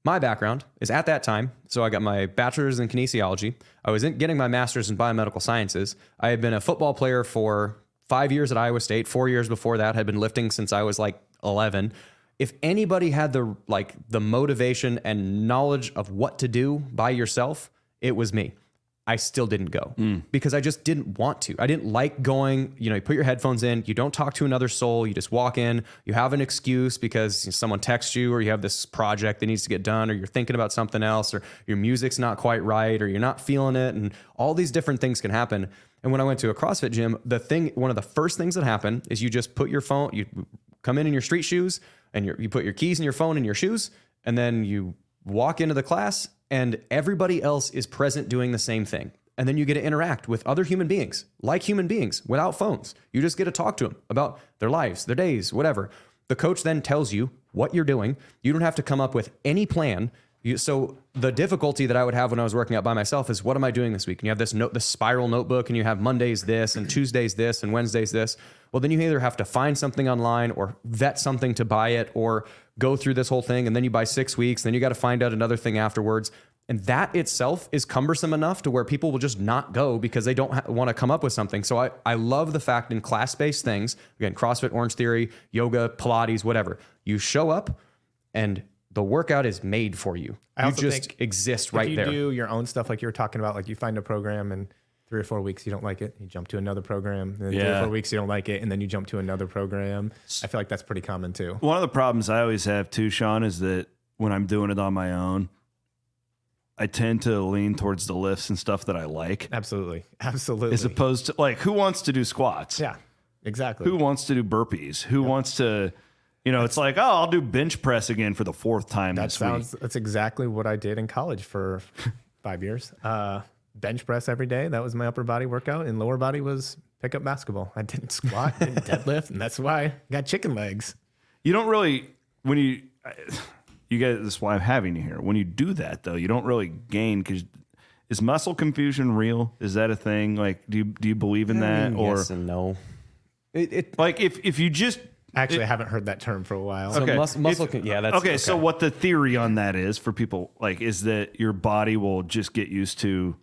My background is at that time, so I got my bachelor's in kinesiology. I was getting my master's in biomedical sciences. I had been a football player for five years at Iowa State. Four years before that, had been lifting since I was like 11. If anybody had the like the motivation and knowledge of what to do by yourself, it was me. I still didn't go mm. because I just didn't want to. I didn't like going, you know, you put your headphones in, you don't talk to another soul, you just walk in, you have an excuse because someone texts you or you have this project that needs to get done or you're thinking about something else or your music's not quite right or you're not feeling it and all these different things can happen. And when I went to a CrossFit gym, the thing one of the first things that happen is you just put your phone, you come in in your street shoes and you you put your keys and your phone in your shoes and then you walk into the class and everybody else is present doing the same thing. And then you get to interact with other human beings, like human beings, without phones. You just get to talk to them about their lives, their days, whatever. The coach then tells you what you're doing. You don't have to come up with any plan. You, so the difficulty that I would have when I was working out by myself is what am I doing this week? And you have this note, this spiral notebook, and you have Mondays this, and Tuesdays this, and Wednesdays this. Well, then you either have to find something online or vet something to buy it, or go through this whole thing, and then you buy six weeks, then you got to find out another thing afterwards. And that itself is cumbersome enough to where people will just not go because they don't ha- want to come up with something. So I, I love the fact in class based things, again, CrossFit, Orange Theory, yoga, Pilates, whatever, you show up and the workout is made for you. I you just exist if right you there. do your own stuff like you were talking about, like you find a program and three or four weeks you don't like it, you jump to another program. And then three or four weeks you don't like it, and then you jump to another program. I feel like that's pretty common too. One of the problems I always have too, Shawn, is that when I'm doing it on my own, I tend to lean towards the lifts and stuff that I like, Absolutely, absolutely. as opposed to like who wants to do squats? yeah, exactly. Who wants to do burpees? Who wants to, you know, it's like, oh, I'll do bench press again for the fourth time that this sounds. week. That's exactly what I did in college for five years. Uh, bench press every day. That was my upper body workout, and lower body was pick up basketball. I didn't squat, didn't deadlift, and that's why I got chicken legs. You don't really when you you guys. This is why I'm having you here. When you do that though, you don't really gain because. Is muscle confusion real? Is that a thing? Like, do you do you believe in mm, that, or yes and no. It, it like if if you just Actually, I haven't heard that term for a while. so mus- muscle. If- can, yeah, that's okay, So what the theory on that is for people like is that your body will just get used to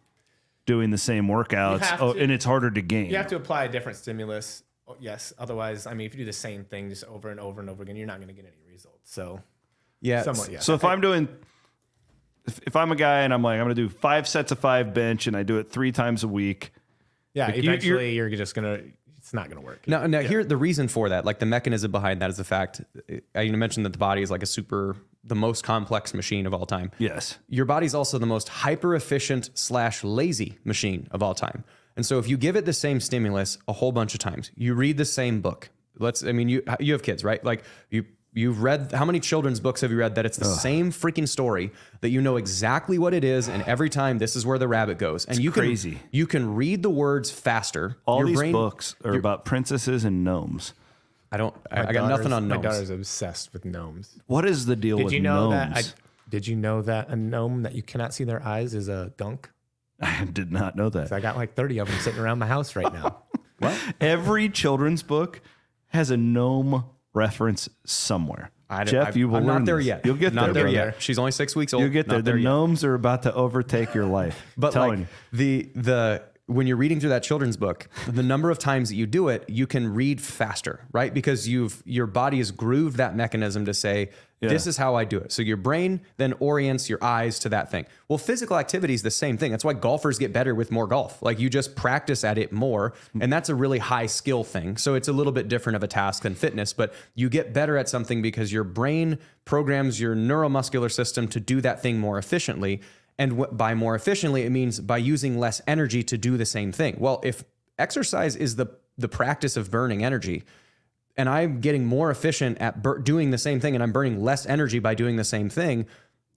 doing the same workouts, have oh, to- and it's harder to gain. You have to apply a different stimulus. Oh, Yes. Otherwise, I mean, if you do the same thing just over and over and over again, you're not going to get any results. So, yeah, somewhat, yes. So if I'm doing, if, if I'm a guy and I'm like I'm going to do five sets of five bench and I do it three times a week, yeah, Like, you- you're- eventually you're, just going to, it's not going to work. Now, now here the reason for that, like the mechanism behind that, is the fact. I you mentioned that the body is like a super, the most complex machine of all time. yes, Your body's also the most hyper efficient slash lazy machine of all time. And so if you give it the same stimulus a whole bunch of times, you read the same book. Let's, I mean, you you have kids, right? Like you you've read how many children's books have you read that it's the same freaking story that you know exactly what it is, and every time this is where the rabbit goes, and you crazy. can you can read the words faster. all Your these brain- books are about princesses and gnomes. I don't. I, I got nothing daughter's- on My gnomes. daughter's obsessed with gnomes. What is the deal Did with you know gnomes? that? I, did you know that a gnome that you cannot see their eyes is a gunk? I did not know that. So I got like 30 of them sitting around my house right now. Every children's book has a gnome reference somewhere. I, Jeff, you will I'm learn not there this. yet. You'll get not there, there yet. She's only six weeks old. You'll get there. Not The gnomes are about to overtake your life. But telling like you. the the when you're reading through that children's book, the number of times that you do it, you can read faster, right? Because you've your body has grooved that mechanism to say, this is how I do it. So your brain then orients your eyes to that thing. Well, physical activity is the same thing. That's why golfers get better with more golf. Like you just practice at it more, and that's a really high skill thing. So it's a little bit different of a task than fitness, but you get better at something because your brain programs your neuromuscular system to do that thing more efficiently. And by more efficiently, it means by using less energy to do the same thing. Well, if exercise is the the practice of burning energy, and I'm getting more efficient at bur- doing the same thing, and I'm burning less energy by doing the same thing,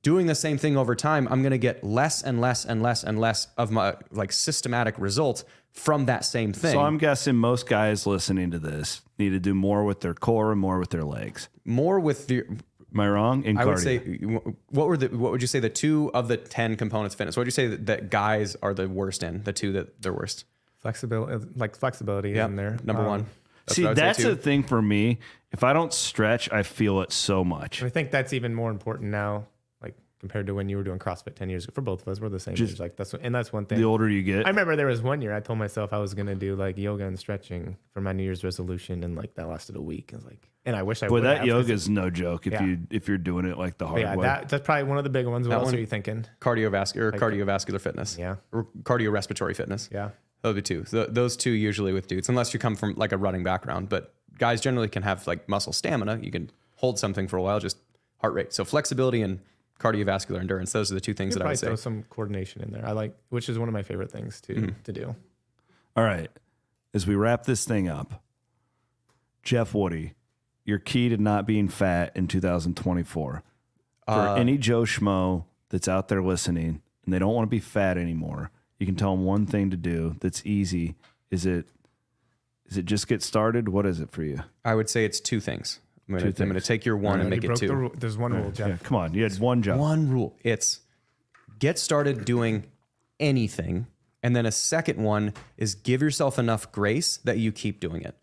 doing the same thing over time, I'm going to get less and less and less and less of my like systematic results from that same thing. So I'm guessing most guys listening to this need to do more with their core and more with their legs. more with the Am I wrong? In I would cardio. say, what were the what would you say the two of the ten components of fitness? What would you say that, that guys are the worst in? The two that they're worst. Flexibility, like flexibility Yeah, in there. number Um, one. See, what I would say, that's too. the thing for me. If I don't stretch, I feel it so much. I think that's even more important now, like compared to when you were doing CrossFit ten years ago. For both of us, we're the same age. Like that's and that's one thing. The older you get, I remember there was one year I told myself I was gonna do like yoga and stretching for my New Year's resolution, and like that lasted a week. I was like, and I wish I boy, would. that have, 'cause yoga is no joke. If Yeah. you if you're doing it like the hard Yeah, way. that, that's probably one of the big ones. What That else one- are you thinking? cardiovascular cardiovascular fitness. Yeah. Or cardiorespiratory fitness. Yeah. Those would be two. Th- those two usually with dudes, unless you come from like a running background. But guys generally can have like muscle stamina. You can hold something for a while, just heart rate. So flexibility and cardiovascular endurance. Those are the two things You that I would say. throw some coordination in there. I like, which is one of my favorite things to Mm-hmm. to do. All right. As we wrap this thing up, Jeff Woody, your key to not being fat in 2024. For Uh, any Joe Schmo that's out there listening and they don't want to be fat anymore, you can tell them one thing to do that's easy. Is it is it just get started? What is it for you? I would say it's two things. I'm going to I'm gonna take your one uh, and You make it two. the rule. There's one rule, Jeff. Yeah, come on. You had one job. One rule. It's get started doing anything. And then a second one is give yourself enough grace that you keep doing it.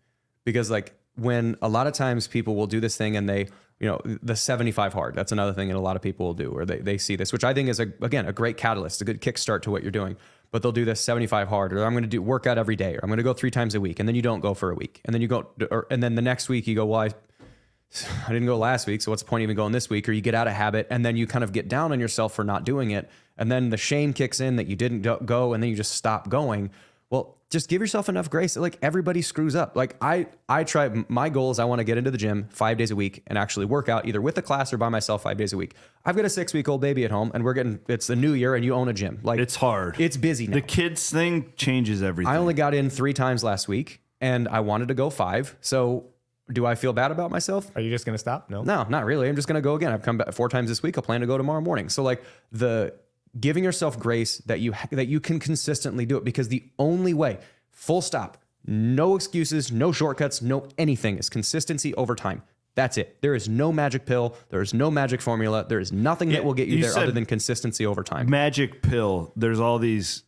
Because like when a lot of times people will do this thing and they, you know, the 75 hard, that's another thing that a lot of people will do, or they, they see this, which I think is a, again, a great catalyst, a good kickstart to what you're doing. But they'll do this 75 hard, or I'm going to do work out every day, or I'm going to go three times a week. And then you don't go for a week. And then you go, or, and then the next week you go, well, I, I didn't go last week, so what's the point of even going this week? Or you get out of habit and then you kind of get down on yourself for not doing it. And then the shame kicks in that you didn't go and then you just stop going. Well, just give yourself enough grace. Like everybody screws up. Like I, I try, my goal is I want to get into the gym five days a week and actually work out either with a class or by myself five days a week. I've got a six week old baby at home and we're getting, it's the new year and you own a gym. Like It's hard. It's busy now. the kids thing changes everything. I only got in three times last week and I wanted to go five. So do I feel bad about myself? Are you just gonna stop? No. No, not really. I'm just going to go again. I've come back four times this week. I plan to go tomorrow morning. So like the giving yourself grace that you that you can consistently do it because the only way, full stop, no excuses, no shortcuts, no anything is consistency over time. That's it. There is no magic pill. There is no magic formula. There is nothing Yeah, that will get you, you there other than consistency over time. magic pill. There's all these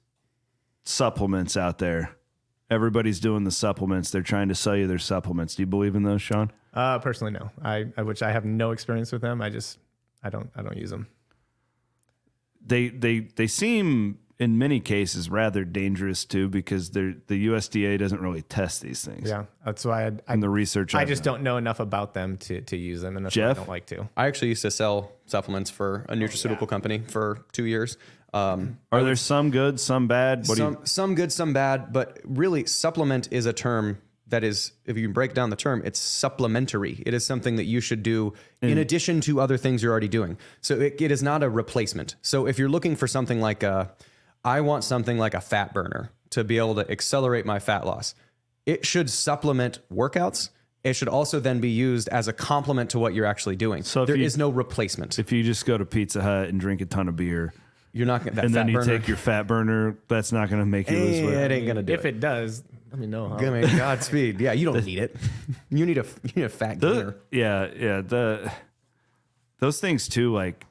supplements out there. Everybody's doing the supplements. They're trying to sell you their supplements. Do you believe in those, Shawn? Uh, personally, no. I, I which I have no experience with them. I just, I don't, I don't use them. They they they seem in many cases rather dangerous too because they're the USDA doesn't really test these things. Yeah, that's why I, I, And the research I I've just done. don't know enough about them to to use them, and that's why I don't like to. I actually used to sell supplements for a nutraceutical company for two years. Um, Are there some good, some bad? What some do you, some good, some bad, but really supplement is a term that is, if you break down the term, it's supplementary. It is something that you should do in mm. addition to other things you're already doing. So it, it is not a replacement. So if you're looking for something like a, I want something like a fat burner to be able to accelerate my fat loss, it should supplement workouts. It should also then be used as a complement to what you're actually doing. So So if there you- is no replacement. if you just go to Pizza Hut and drink a ton of beer, You're not gonna and fat then you burner, take your fat burner, that's not going to make you lose weight. it ain't gonna do If it does, let me know. Huh? I mean, Godspeed. Yeah, you don't need it. You need a you need a fat The- gainer. yeah, yeah. The those things too. Like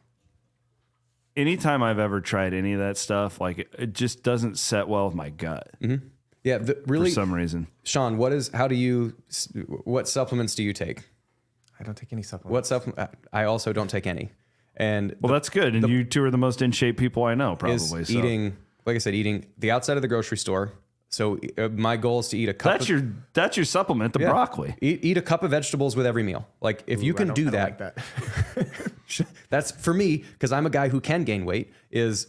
anytime I've ever tried any of that stuff, like it, it just doesn't set well with my gut mm-hmm. Yeah, the, for really, some reason. Shawn. What is? How do you? What supplements do you take? I don't take any supplements. What supplement? I also don't take any. And Well, that's good. And you two are the most in shape people I know, probably. is so. eating like I said, eating the outside of the grocery store. So uh, my goal is to eat a cup. That's of, your that's your supplement, the Yeah. broccoli. Eat, eat a cup of vegetables with every meal. Like if you I can don't- do I don't that, like that. that's for me because I'm a guy who can gain weight. Is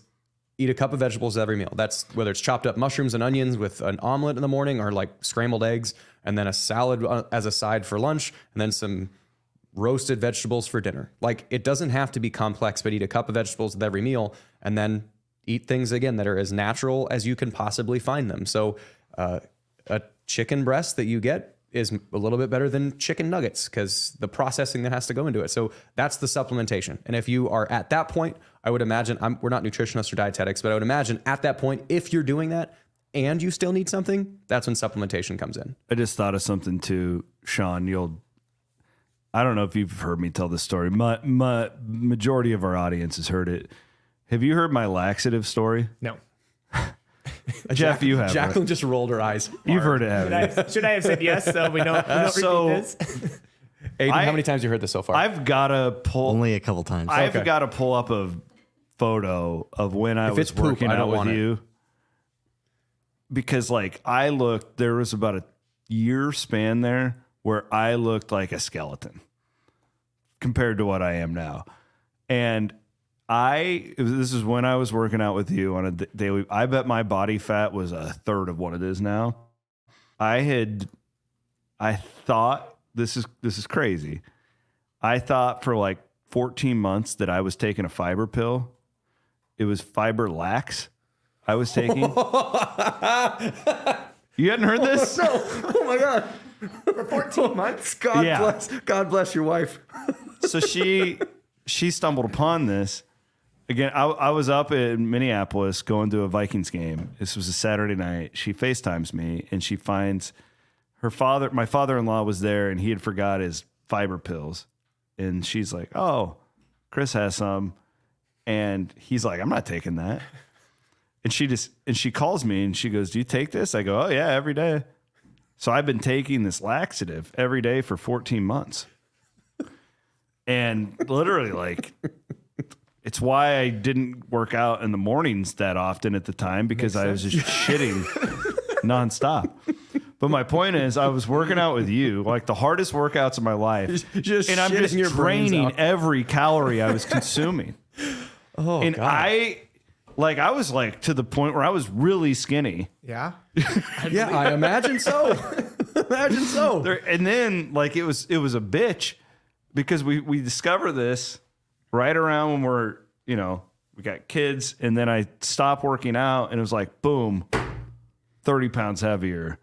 eat a cup of vegetables every meal. That's whether it's chopped up mushrooms and onions with an omelet in the morning, or like scrambled eggs, and then a salad uh, as a side for lunch, and then some roasted vegetables for dinner. Like it doesn't have to be complex, but eat a cup of vegetables with every meal, and then eat things again that are as natural as you can possibly find them. So uh, a chicken breast that you get is a little bit better than chicken nuggets because the processing that has to go into it. So that's the supplementation. And if you are at that point, I would imagine I'm, we're not nutritionists or dietetics, but I would imagine at that point, if you're doing that and you still need something, that's when supplementation comes in. I just thought of something too, Shawn. You'll. I don't know if you've heard me tell this story. My, my majority of our audience has heard it. Have you heard my laxative story, No. Jeff? You have. right? Jacqueline just rolled her eyes. You've heard it, Should haven't you? I, should I have said yes so we don't, we don't So- repeat this? Aiden, I- how many times have you heard this so far? I've got to pull. Only a couple times. I've Okay. got to pull up a photo of when I was it's poop, working I don't out with it. you. Because like I looked, there was about a year span there where I looked like a skeleton compared to what I am now. And I this is when I was working out with you on a daily. I bet my body fat was a third of what it is now. I had, I thought this is this is crazy. I thought for like 14 months that I was taking a fiber pill. It was fiber lax. I was taking. you hadn't heard this? oh my god! For 14 months. God Yeah. bless. God bless your wife. so she she stumbled upon this again I, I was up in minneapolis going to a vikings game. This was a saturday night. She facetimes me and she finds her father my father-in-law was there and he had forgot his fiber pills. And she's like oh chris has some. And he's like i'm not taking that. And she just and she calls me and she goes do you take this? I go oh yeah every day. So i've been taking this laxative every day for 14 months. And literally like it's why I didn't work out in the mornings that often at the time because I was just shitting nonstop. But my point is, I was working out with you, like the hardest workouts of my life, Just and I'm shitting just your brains draining out. every calorie I was consuming. Oh, and I, like, I was like to the point where I was really skinny. Yeah. yeah, I imagine so. imagine so. There, and then like it was it was a bitch because we we discover this right around when we're you know we got kids and then I stopped working out and it was like boom, thirty pounds heavier,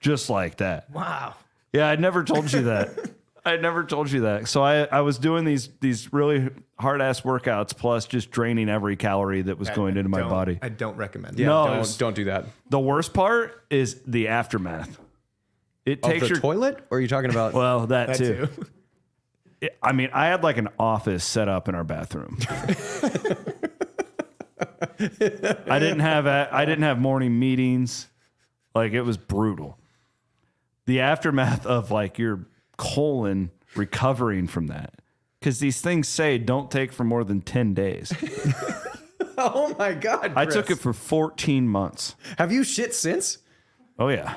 just like that. Wow. Yeah, I never told you that. I never told you that. So I I was doing these these really hard ass workouts plus just draining every calorie that was going into my body. I don't recommend Yeah. No, don't, don't do that. The worst part is the aftermath. It takes your toilet? Or are you talking about? well that, That too. too. I mean, I had like an office set up in our bathroom. I didn't have a, I didn't have morning meetings. Like it was brutal. The aftermath of like your colon recovering from that. Cuz these things say don't take for more than 10 days. oh my God. I took it for 14 months. Have you shit since? Oh yeah.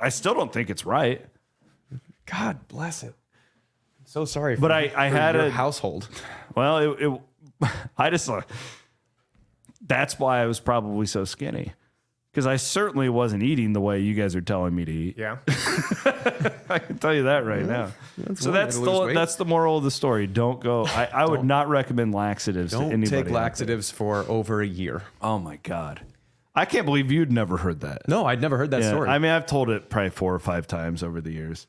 I still don't think it's right. God bless it. I'm so sorry. For, But I- I for had a- household. Well, it, it I just uh, that's why I was probably so skinny because I certainly wasn't eating the way you guys are telling me to eat. Yeah. I can tell you that right now. so that's way to lose the weight. that's the moral of the story. Don't go. I, I would not recommend laxatives to Don't anybody. take laxatives for over a year. Oh my god, I can't believe you'd never heard that. No, I'd never heard that Yeah, story. I mean, I've told it probably four or five times over the years.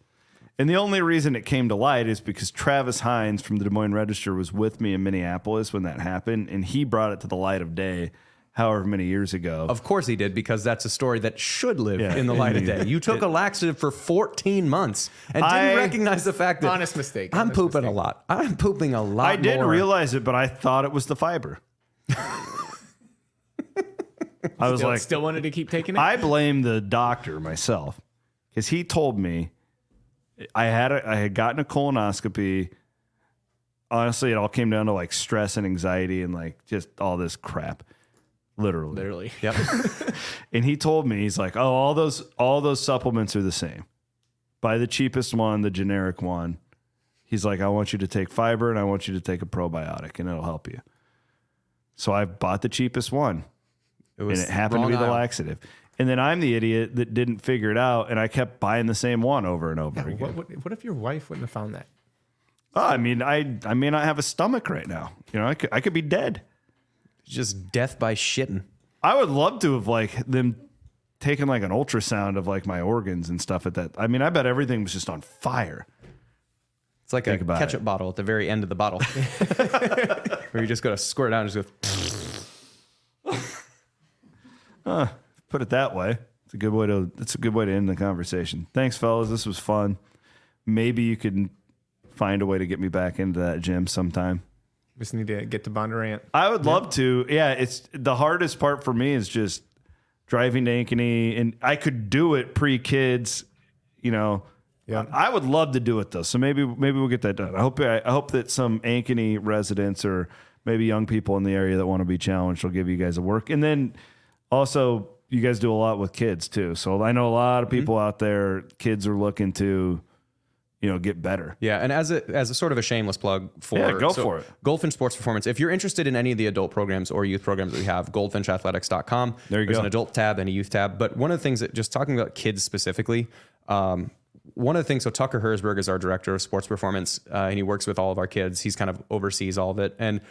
And the only reason it came to light is because Travis Hines from the Des Moines Register was with me in Minneapolis when that happened, and he brought it to the light of day, however many years ago. of course he did, because that's a story that should live Yeah, in the light of day. You took a laxative for 14 months and didn't I- recognize the fact that Honest mistake. I'm Honest pooping a lot. I'm pooping a lot. I did more. realize it, but I thought it was the fiber. I was Still, like, still wanted to keep taking it? I blame the doctor myself because he told me I had a, I had gotten a colonoscopy. Honestly, it all came down to like stress and anxiety and like just all this crap. literally. Literally. Yep. And he told me he's like, "Oh, all those all those supplements are the same. Buy the cheapest one, the generic one." He's like, "I want you to take fiber and I want you to take a probiotic and it'll help you." So I bought the cheapest one It and it happened to be the aisle. laxative. And then I'm the idiot that didn't figure it out and I kept buying the same one over and over again. What, what, what if your wife wouldn't have found that? Oh, I mean, I I may not have a stomach right now. You know, I could I could be dead. Just death by shitting. I would love to have like them taken like an ultrasound of like my organs and stuff at that. I mean, I bet everything was just on fire. It's like a Think about ketchup it. bottle at the very end of the bottle, where you just got to squirt it out and just go. Put it that way. It's a good way to it's a good way to end the conversation. Thanks, fellas. This was fun. Maybe you could find a way to get me back into that gym sometime. Just need to get to Bondurant. I would love to. Yeah, it's the hardest part for me is just driving to Ankeny, and I could do it pre kids. You know, Yeah. I would love to do it though. So maybe maybe we'll get that done. I hope I, I hope that some Ankeny residents or maybe young people in the area that want to be challenged will give you guys a work, and then also you guys do a lot with kids too. So I know a lot of people out there. Kids are looking to, you know, get better. Yeah, and as a as a sort of a shameless plug for Yeah, go for it. Goldfinch Sports Performance. If you're interested in any of the adult programs or youth programs that we have, goldfinchathletics.com. There you There's go. an adult tab and a youth tab. But one of the things that just talking about kids specifically, um, one of the things. So Tucker Hersberg is our director of sports performance, uh, and he works with all of our kids. He's kind of oversees all of it, and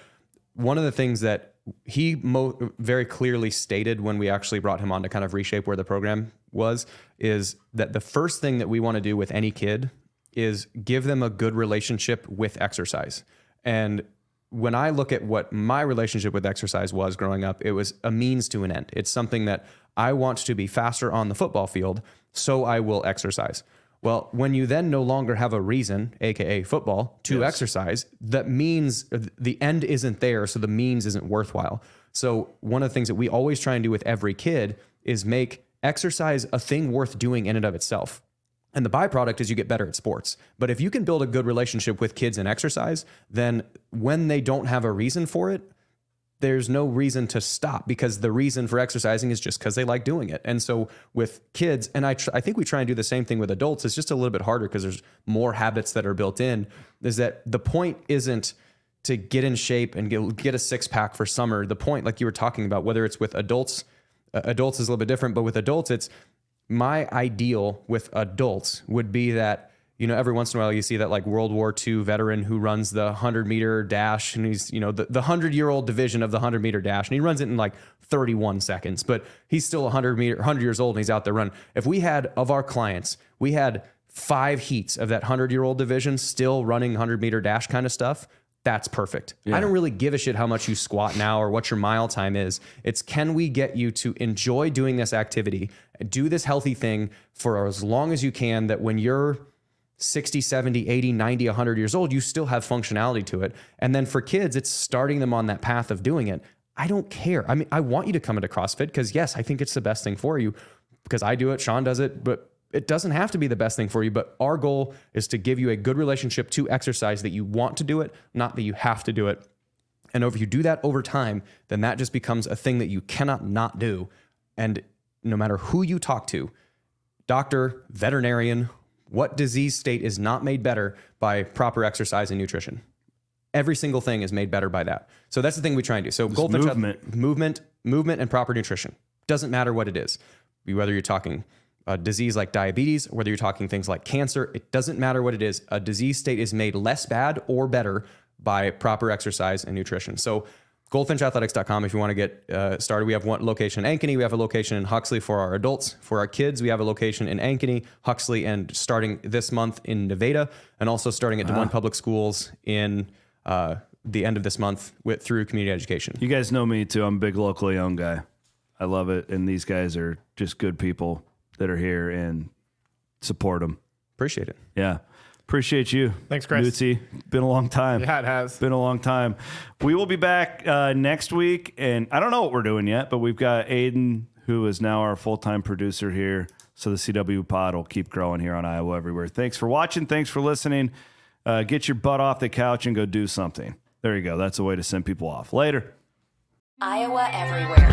one of the things that he mo- very clearly stated when we actually brought him on to kind of reshape where the program was is that the first thing that we want to do with any kid is give them a good relationship with exercise. And when I look at what my relationship with exercise was growing up, it was a means to an end. It's something that I want to be faster on the football field, so I will exercise. Well, when you then no longer have a reason, aka football, to exercise, that means uh, the end isn't there, so the means isn't worthwhile. So, one of the things that we always try and do with every kid is make exercise a thing worth doing in and of itself. And the byproduct is you get better at sports. But if you can build a good relationship with kids and exercise, then when they don't have a reason for it, there's no reason to stop because the reason for exercising is just because they like doing it. And so with kids, and I, tr- I think we try and do the same thing with adults. It's just a little bit harder because there's more habits that are built in. Is that the point isn't to get in shape and get, get a six pack for summer. The point, like you were talking about, whether it's with adults, uh, adults is a little bit different, but with adults, it's my ideal with adults would be that you know every once in a while you see that like world war ii veteran who runs the 100 meter dash and he's you know the, the 100 year old division of the 100 meter dash and he runs it in like 31 seconds but he's still 100 meter 100 years old and he's out there running if we had of our clients we had five heats of that 100 year old division still running 100 meter dash kind of stuff that's perfect. I don't really give a shit how much you squat now or what your mile time is. It's can we get you to enjoy doing this activity, do this healthy thing for as long as you can that when you're 60, 70, 80, 90, 100 years old, you still have functionality to it. And then for kids, it's starting them on that path of doing it. I don't care. I mean, I want you to come into CrossFit because, yes, I think it's the best thing for you because I do it, Shawn does it, but it doesn't have to be the best thing for you. But our goal is to give you a good relationship to exercise that you want to do it, not that you have to do it. And if you do that over time, then that just becomes a thing that you cannot not do. And no matter who you talk to, doctor, veterinarian, what disease state is not made better by proper exercise and nutrition? Every single thing is made better by that. So that's the thing we try and do. So goldfinch movement. movement, movement, and proper nutrition. Doesn't matter what it is. Whether you're talking a disease like diabetes, whether you're talking things like cancer, it doesn't matter what it is. A disease state is made less bad or better by proper exercise and nutrition. So goldfinchathletics.com if you want to get uh, started. We have one location in Ankeny. We have a location in Huxley for our adults. For our kids, we have a location in Ankeny, Huxley, and starting this month in Nevada, and also starting at Des Moines Public Schools in uh, the end of this month with through community education. You guys know me too. I'm a big locally owned guy. I love it, and these guys are just good people that are here and support them. Appreciate it. Yeah, appreciate you. Thanks, Chris. Newtsy. Been a long time. Yeah, it has. Been a long time. We will be back uh, next week, and I don't know what we're doing yet, but we've got Aiden, who is now our full time producer here. So the CW pod will keep growing here on Iowa Everywhere. Thanks for watching. Thanks for listening. Uh, get your butt off the couch and go do something. There you go. That's a way to send people off. Later. Iowa Everywhere.